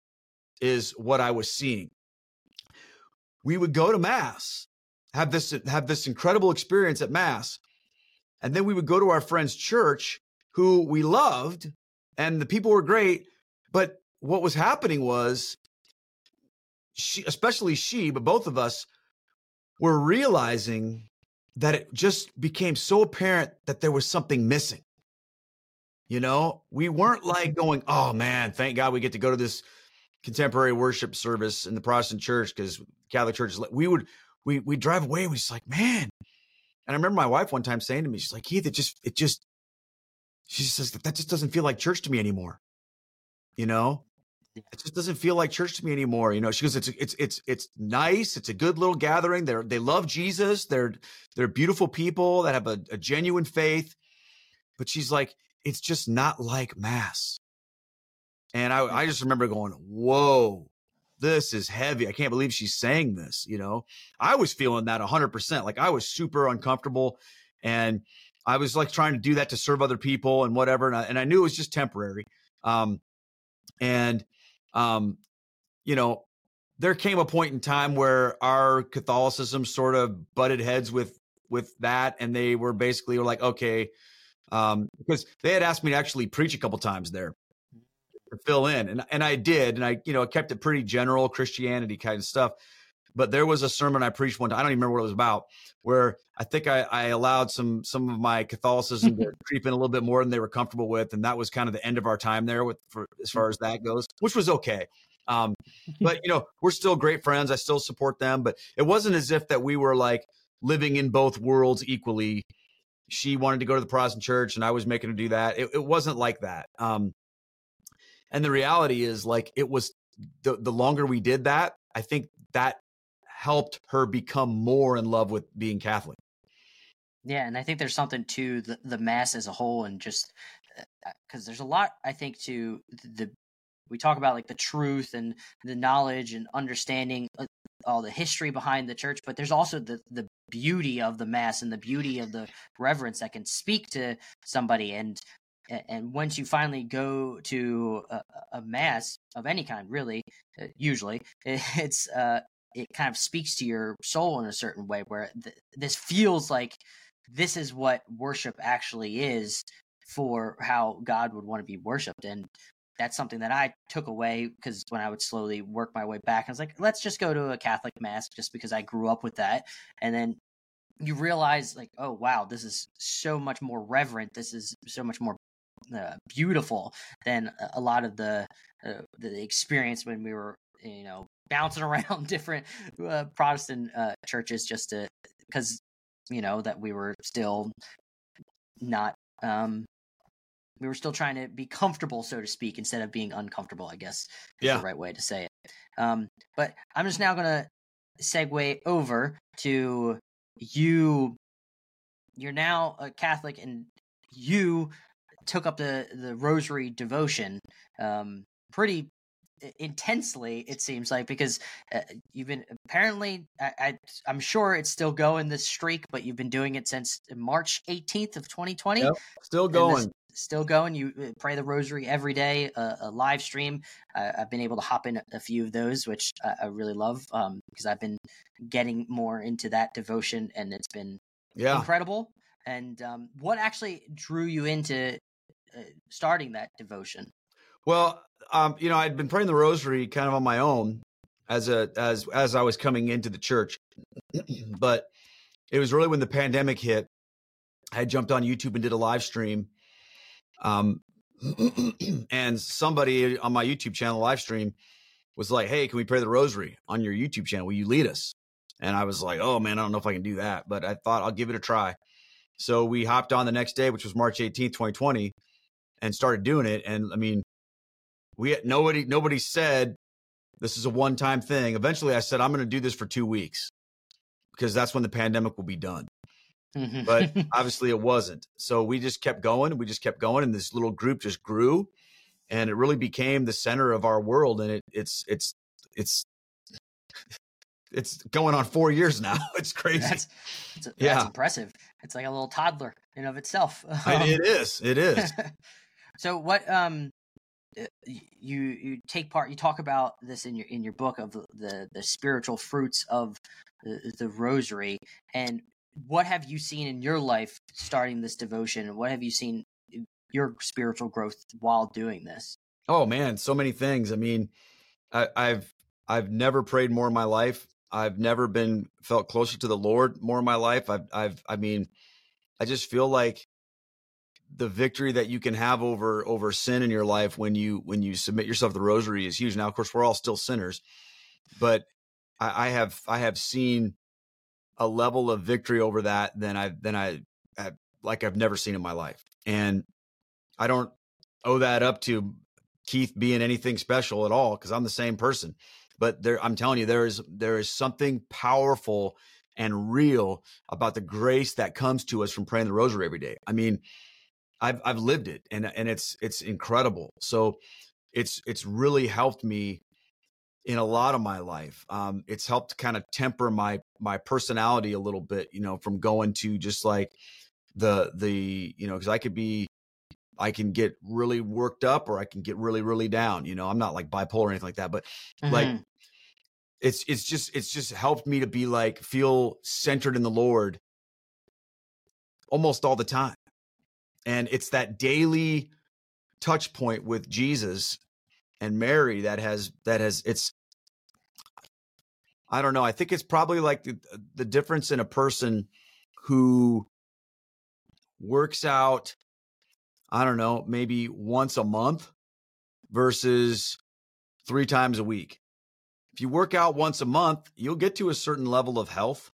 Is what I was seeing. We would go to mass, have this have this incredible experience at mass, and then we would go to our friend's church who we loved and the people were great, but what was happening was she especially she, but both of us were realizing that it just became so apparent that there was something missing. You know, we weren't like mm-hmm. going, oh man, thank God we get to go to this contemporary worship service in the Protestant church because Catholic church is. We would we we drive away. We just like man, and I remember my wife one time saying to me, she's like, Keith, it just it just she says that that just doesn't feel like church to me anymore. You know, it just doesn't feel like church to me anymore. You know, she goes, it's it's it's it's nice. It's a good little gathering. They're they love Jesus. They're they're beautiful people that have a, a genuine faith. But she's like, it's just not like mass. And I, I just remember going, whoa, this is heavy. I can't believe she's saying this. You know, I was feeling that 100%. Like I was super uncomfortable. And I was like trying to do that to serve other people and whatever, and I, and I knew it was just temporary. Um, and um, you know, there came a point in time where our Catholicism sort of butted heads with with that, and they were basically were like, okay, um, because they had asked me to actually preach a couple times there to fill in, and and I did, and I you know kept it pretty general Christianity kind of stuff. But there was a sermon I preached one time. I don't even remember what it was about, where I think I, I allowed some some of my Catholicism to [LAUGHS] creep in a little bit more than they were comfortable with, and that was kind of the end of our time there with for, as far as that goes, which was okay. Um, but [LAUGHS] you know, we're still great friends. I still support them, but it wasn't as if that we were like living in both worlds equally. She wanted to go to the Protestant church, and I was making her do that. It, it wasn't like that. Um, and the reality is, like, it was the the longer we did that, I think that helped her become more in love with being Catholic. Yeah, and I think there's something to the, the mass as a whole, and just because uh, there's a lot I think to the we talk about like the truth and the knowledge and understanding all the history behind the church but there's also the the beauty of the mass and the beauty of the reverence that can speak to somebody and and once you finally go to a, a mass of any kind really uh, usually [LAUGHS] it's uh it kind of speaks to your soul in a certain way where th- this feels like this is what worship actually is for how God would want to be worshipped. And that's something that I took away because when I would slowly work my way back, I was like, let's just go to a Catholic mass just because I grew up with that. And then you realize, like, oh, wow, this is so much more reverent. This is so much more uh, beautiful than a lot of the uh, the experience when we were, you know, bouncing [LAUGHS] around different uh, Protestant uh, churches just to because you know that we were still not um we were still trying to be comfortable, so to speak, instead of being uncomfortable. I guess is yeah. the right way to say it. Um, but I'm just now gonna segue over to you. You're now a Catholic, and you took up the the Rosary devotion um, pretty intensely it seems like because uh, you've been apparently I, I am sure it's still going this streak but you've been doing it since march 18th of 2020 yep, still going still going. You uh, pray the rosary every day, uh, a live stream. Uh, I've been able to hop in a few of those, which I, I really love um, because I've been getting more into that devotion, and it's been yeah. incredible. And um, what actually drew you into uh, starting that devotion? Well, um, you know, I'd been praying the rosary kind of on my own as a as as I was coming into the church, [CLEARS THROAT] but it was really when the pandemic hit. I jumped on YouTube and did a live stream um, [CLEARS THROAT] and somebody on my YouTube channel live stream was like, "Hey, can we pray the rosary on your YouTube channel? Will you lead us?" And I was like, "Oh man, I don't know if I can do that, but I thought I'll give it a try." So we hopped on the next day, which was March 18th, 2020, and started doing it. And I mean, we nobody nobody said this is a one-time thing. Eventually I said I'm going to do this for 2 weeks because that's when the pandemic will be done. Mm-hmm. but [LAUGHS] obviously it wasn't. So we just kept going. We just kept going, and this little group just grew, and it really became the center of our world. And it, it's it's it's it's going on four years [LAUGHS] now. It's crazy. That's, that's, yeah. that's impressive. It's like a little toddler in of itself. it [LAUGHS] is. It is. so what um Uh, you you take part you talk about this in your in your book of the the, the spiritual fruits of the, the rosary and what have you seen in your life starting this devotion? What have you seen your spiritual growth while doing this? Oh man, so many things. I mean, I, I've I've never prayed more in my life. I've never been felt closer to the Lord more in my life. I've I've I mean, I just feel like the victory that you can have over over sin in your life when you when you submit yourself to the rosary is huge. Now, of course, we're all still sinners, but I, I have I have seen a level of victory over that than I than I have, like I've never seen in my life. And I don't owe that up to Keith being anything special at all because I'm the same person. But there, I'm telling you, there is there is something powerful and real about the grace that comes to us from praying the rosary every day. I mean, I've I've lived it and and it's it's incredible. So it's it's really helped me in a lot of my life. Um, it's helped kind of temper my my personality a little bit, you know, from going to just like the the you know because I could be I can get really worked up or I can get really really down. You know, I'm not like bipolar or anything like that, but mm-hmm. like it's it's just it's just helped me to be like feel centered in the Lord almost all the time. And it's that daily touch point with Jesus and Mary that has that has it's I don't know. I think it's probably like the, the difference in a person who works out I don't know, maybe once a month versus 3 times a week. If you work out once a month, you'll get to a certain level of health,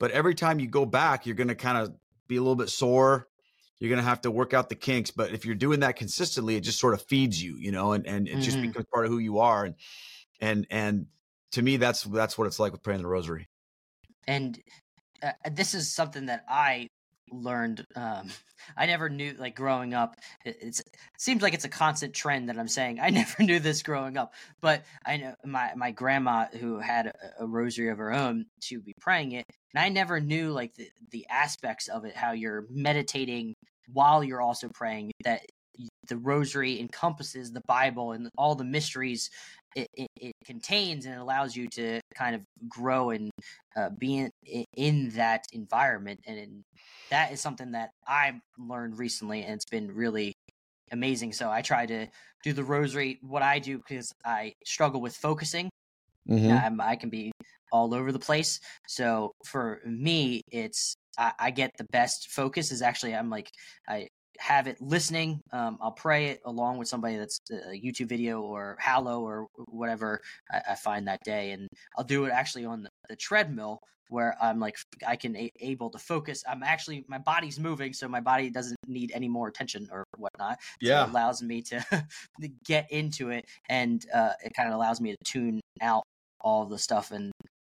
but every time you go back, you're going to kind of be a little bit sore. You're going to have to work out the kinks. But if you're doing that consistently, it just sort of feeds you, you know, and, and it mm-hmm. just becomes part of who you are. And, and, and to me, that's, that's what it's like with praying the rosary. And uh, this is something that I learned um [LAUGHS] i never knew like growing up it, it's it seems like it's a constant trend that i'm saying i [LAUGHS] never knew this growing up but i know my my grandma who had a, a rosary of her own she would be praying it and i never knew like the, the aspects of it how you're meditating while you're also praying that the rosary encompasses the bible and all the mysteries it, it, it, contains and it allows you to kind of grow and uh, be in, in that environment. And in, that is something that i've learned recently and it's been really amazing. So i try to do the rosary what i do because i struggle with focusing. Mm-hmm. i can be all over the place so for me it's I, I get the best focus is actually i'm like i have it listening. Um, I'll pray it along with somebody that's a YouTube video or Hallow or whatever I, I find that day, and I'll do it actually on the, the treadmill where I'm like I can a- able to focus. I'm actually my body's moving, so my body doesn't need any more attention or whatnot. Yeah, so it allows me to, to [LAUGHS] get into it, and uh, it kind of allows me to tune out all the stuff and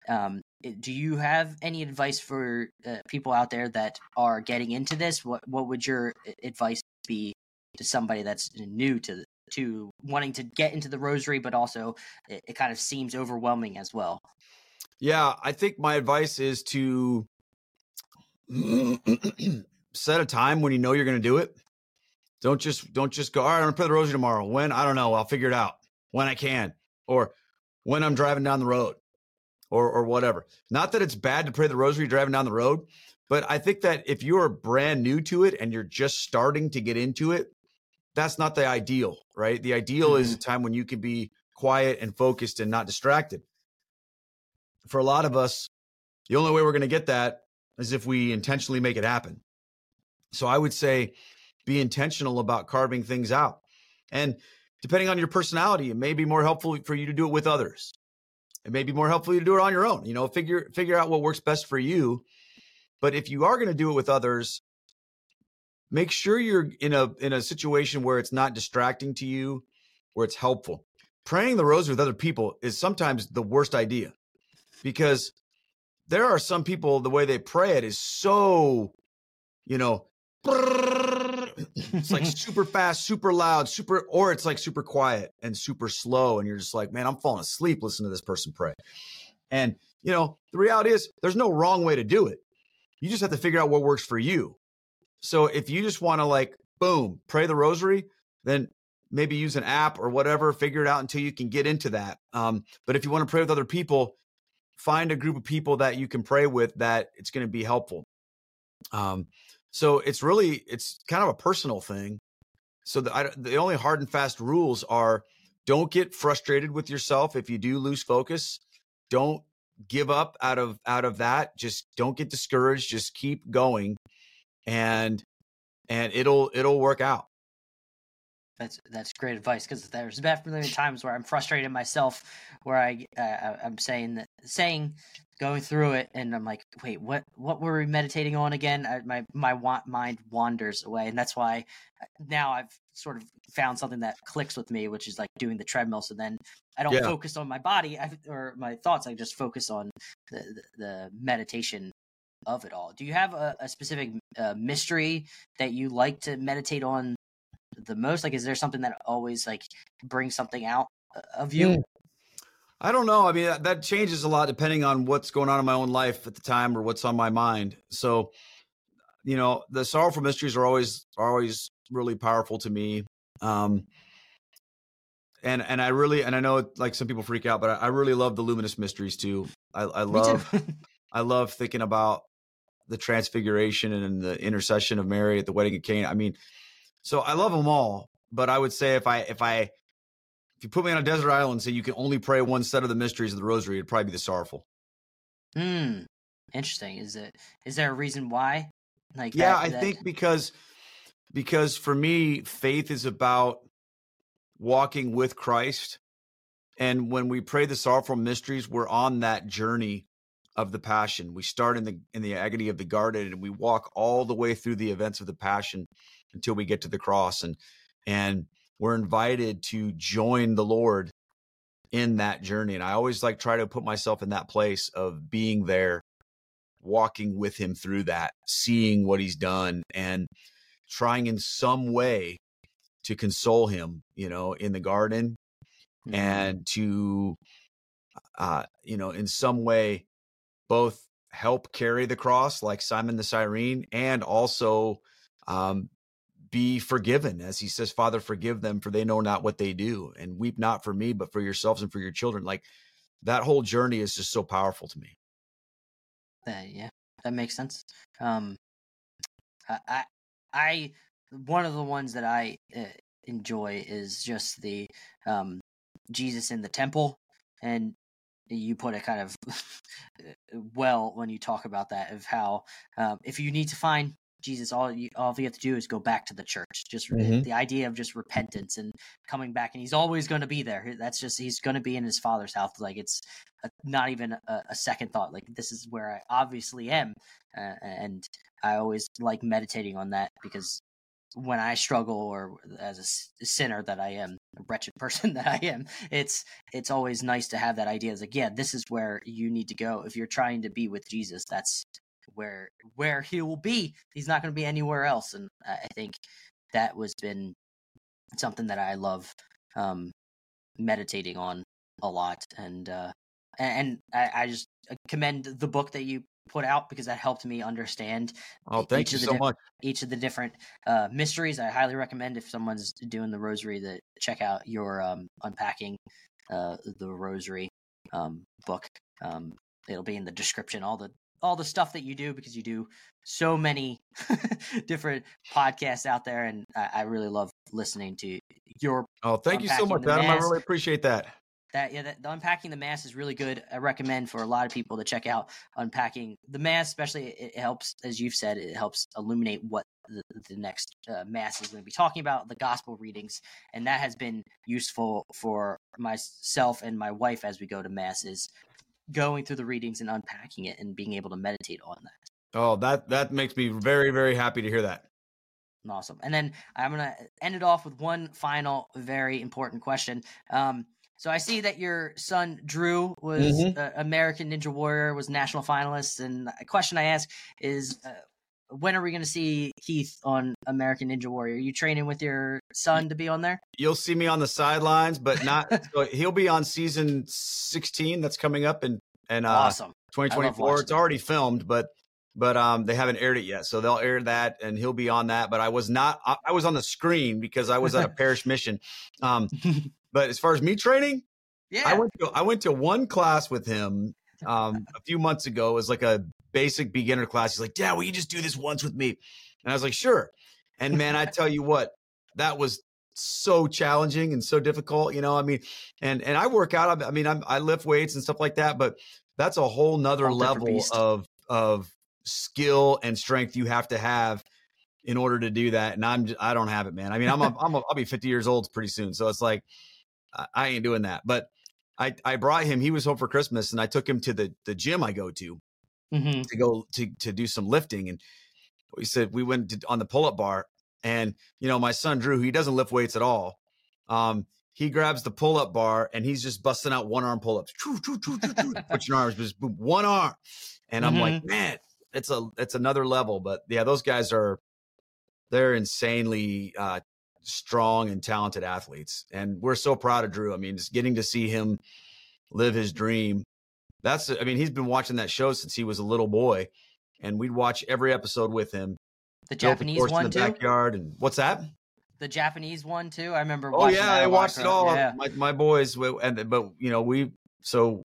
um, do you have any advice for uh, people out there that are getting into this? What what would your advice be to somebody that's new to to wanting to get into the rosary, but also it, it kind of seems overwhelming as well? Yeah, I think my advice is to [CLEARS THROAT] set a time when you know you're going to do it. Don't just don't just go. All right, I'm gonna pray the rosary tomorrow. When I don't know, I'll figure it out when I can, or when I'm driving down the road or or whatever. Not that it's bad to pray the rosary driving down the road, but I think that if you're brand new to it and you're just starting to get into it, that's not the ideal, right? The ideal mm-hmm. is a time when you can be quiet and focused and not distracted. For a lot of us, the only way we're going to get that is if we intentionally make it happen. So I would say be intentional about carving things out. And depending on your personality, it may be more helpful for you to do it with others it may be more helpful to do it on your own. You know, figure figure out what works best for you. But if you are going to do it with others, make sure you're in a in a situation where it's not distracting to you, where it's helpful. Praying the rosary with other people is sometimes the worst idea because there are some people the way they pray it is so, you know, it's like super fast, super loud, super, or it's like super quiet and super slow. And you're just like, man, I'm falling asleep listening to this person pray. And, you know, the reality is there's no wrong way to do it. You just have to figure out what works for you. So if you just want to like, boom, pray the rosary, then maybe use an app or whatever, figure it out until you can get into that. Um, but if you want to pray with other people, find a group of people that you can pray with that it's going to be helpful. Um, so it's really it's kind of a personal thing. So the I, the only hard and fast rules are don't get frustrated with yourself if you do lose focus. Don't give up out of out of that. Just don't get discouraged. Just keep going, and and it'll it'll work out. That's that's great advice because there's definitely times where I'm frustrated myself, where I uh, I'm saying that saying going through it and I'm like, wait, what what were we meditating on again? I, my my wa- mind wanders away, and that's why uh, now I've sort of found something that clicks with me, which is like doing the treadmill. So then I don't yeah. focus on my body I, or my thoughts. I just focus on the, the, the meditation of it all. Do you have a, a specific uh, mystery that you like to meditate on the most? Like, is there something that always like brings something out uh, of you? I don't know. I mean, that, that changes a lot depending on what's going on in my own life at the time or what's on my mind. So, you know, the sorrowful mysteries are always are always really powerful to me. Um, and and I really and I know like some people freak out, but I, I really love the luminous mysteries too. I, I love I love thinking about the transfiguration and the intercession of Mary at the wedding of Cana. I mean, so I love them all, but I would say if I if I you put me on a desert island and say you can only pray one set of the mysteries of the rosary, it'd probably be the sorrowful. Hmm. Interesting. Is it is there a reason why? Like Yeah, that, I that... think because because for me, faith is about walking with Christ. And when we pray the sorrowful mysteries, we're on that journey of the passion. We start in the in the agony of the garden and we walk all the way through the events of the passion until we get to the cross and and we're invited to join the Lord in that journey. And I always like try to put myself in that place of being there, walking with him through that, seeing what he's done and trying in some way to console him, you know, in the garden mm-hmm. and to uh you know, in some way both help carry the cross like Simon the Cyrene and also um, be forgiven as he says father forgive them for they know not what they do and weep not for me but for yourselves and for your children. Like that whole journey is just so powerful to me. Uh, yeah that makes sense. Um I, I, one of the ones that i uh, enjoy is just the um jesus in the temple and you put it kind of [LAUGHS] well when you talk about that of how um, if you need to find Jesus, all you all you have to do is go back to the church. Just mm-hmm. the idea of just repentance and coming back, and he's always going to be there. That's just he's going to be in his father's house. Like it's a, not even a, a, second thought. Like this is where I obviously am, uh, and I always like meditating on that because when I struggle or as a sinner that I am, a wretched [LAUGHS] person that I am, it's it's always nice to have that idea. It's like, yeah, this is where you need to go if you're trying to be with Jesus. That's where where he will be. He's not going to be anywhere else, and I think that was been something that I love um, meditating on a lot, and uh, and I, I just commend the book that you put out because that helped me understand. Oh, thank you so di- much. Each of the different uh, mysteries. I highly recommend if someone's doing the rosary that check out your um, unpacking uh, the rosary um, book. Um, it'll be in the description. All the all the stuff that you do because you do so many [LAUGHS] different podcasts out there, and I, I really love listening to your. Oh, thank you so much, Adam. I really appreciate that that yeah that, the unpacking the mass is really good i recommend for a lot of people to check out unpacking the mass especially it, it helps as you've said it helps illuminate what the, the next uh, mass is going to be talking about the gospel readings and that has been useful for myself and my wife as we go to masses going through the readings and unpacking it and being able to meditate on that. Oh that that makes me very very happy to hear that. Awesome. And then i'm going to end it off with one final very important question. Um, so I see that your son Drew was mm-hmm. uh, American Ninja Warrior, was national finalist, and a question I ask is, uh, when are we going to see Keith on American Ninja Warrior? Are you training with your son to be on there? You'll see me on the sidelines, but not. [LAUGHS] so he'll be on season 16 that's coming up in and uh, awesome 2024. It's already filmed, but but um they haven't aired it yet, so they'll air that, and he'll be on that. But I was not. I, I was on the screen because I was at a [LAUGHS] parish mission. Um, but as far as me training, yeah, I went to I went to one class with him um, a few months ago. It was like a basic beginner class. He's like, "Dad, will you just do this once with me?" And I was like, "Sure." And man, I tell you what, that was so challenging and so difficult. You know, I mean, and and I work out. I mean, I'm, i lift weights and stuff like that, but that's a whole nother level of of skill and strength you have to have in order to do that. And I'm just, I don't have it, man. I mean, I'm a, I'm a, I'll be 50 years old pretty soon, so it's like I ain't doing that. But I, I brought him, he was home for Christmas and I took him to the, the gym I go to mm-hmm. to go to, to do some lifting. And we said, we went to, on the pull up bar and, you know, my son Drew, he doesn't lift weights at all. Um, he grabs the pull up bar and he's just busting out one arm pull ups. Put your arms, just boom, one arm. And I'm mm-hmm. like, man, it's a, it's another level. But yeah, those guys are, they're insanely uh, strong and talented athletes. And we're so proud of Drew. I mean, just getting to see him live his dream. That's, I mean, he's been watching that show since he was a little boy, and we'd watch every episode with him. The Japanese one in the too. backyard. And what's that? The Japanese one too. I remember. Oh yeah, I watched it all. Yeah. My my boys, and but you know we so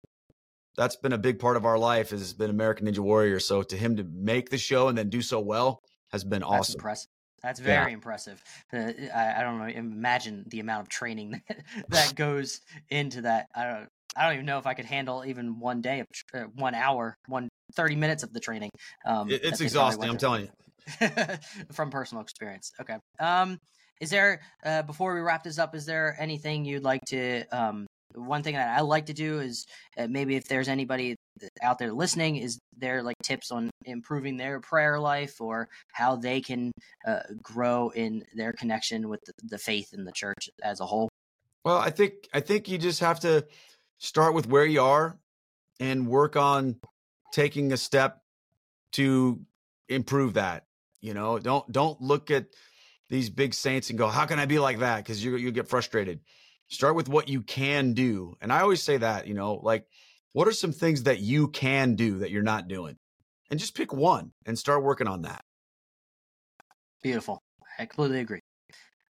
that's been a big part of our life. Has been American Ninja Warrior. So to him to make the show and then do so well has been That's awesome. impressive. That's Yeah. very impressive. Uh, I, I don't know. Imagine the amount of training [LAUGHS] that, that goes into that. I don't. I don't even know if I could handle even one day of tr- uh, one hour, one 30 minutes of the training. Um, It- it's exhausting. I'm telling you. [LAUGHS] from personal experience. Okay. Um, is there uh, before we wrap this up? Is there anything you'd like to? Um, one thing that I like to do is uh, maybe if there's anybody out there listening, is there like tips on improving their prayer life or how they can uh, grow in their connection with the, the faith in the church as a whole? Well, I think I think you just have to start with where you are and work on taking a step to improve that. You know, don't don't look at these big saints and go, "How can I be like that?" Because you you get frustrated. Start with what you can do, and I always say that. You know, like what are some things that you can do that you're not doing, and just pick one and start working on that. Beautiful. I completely agree.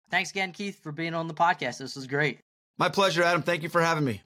Thanks again, Keith, for being on the podcast. This was great. My pleasure, Adam. Thank you for having me.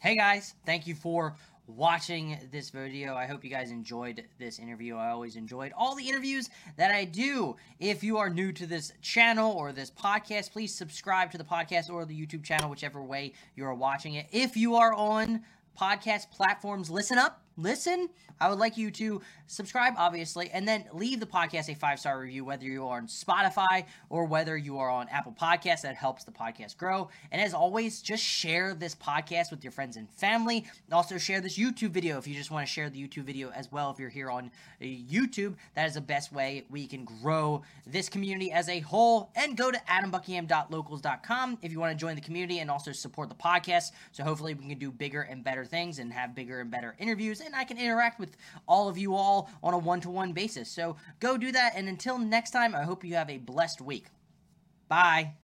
Hey guys, thank you for watching this video. I hope you guys enjoyed this interview. I always enjoyed all the interviews that I do. If you are new to this channel or this podcast, please subscribe to the podcast or the YouTube channel, whichever way you are watching it. If you are on podcast platforms, listen up. Listen, I would like you to subscribe, obviously, and then leave the podcast a five star review, whether you are on Spotify or whether you are on Apple Podcasts. That helps the podcast grow. And as always, just share this podcast with your friends and family. Also, share this YouTube video if you just want to share the YouTube video as well. If you're here on uh, YouTube, that is the best way we can grow this community as a whole. And go to adambuckingham.locals.com if you want to join the community and also support the podcast. So hopefully, we can do bigger and better things and have bigger and better interviews. And I can interact with all of you all on a one to one basis. So go do that. And until next time, I hope you have a blessed week. Bye.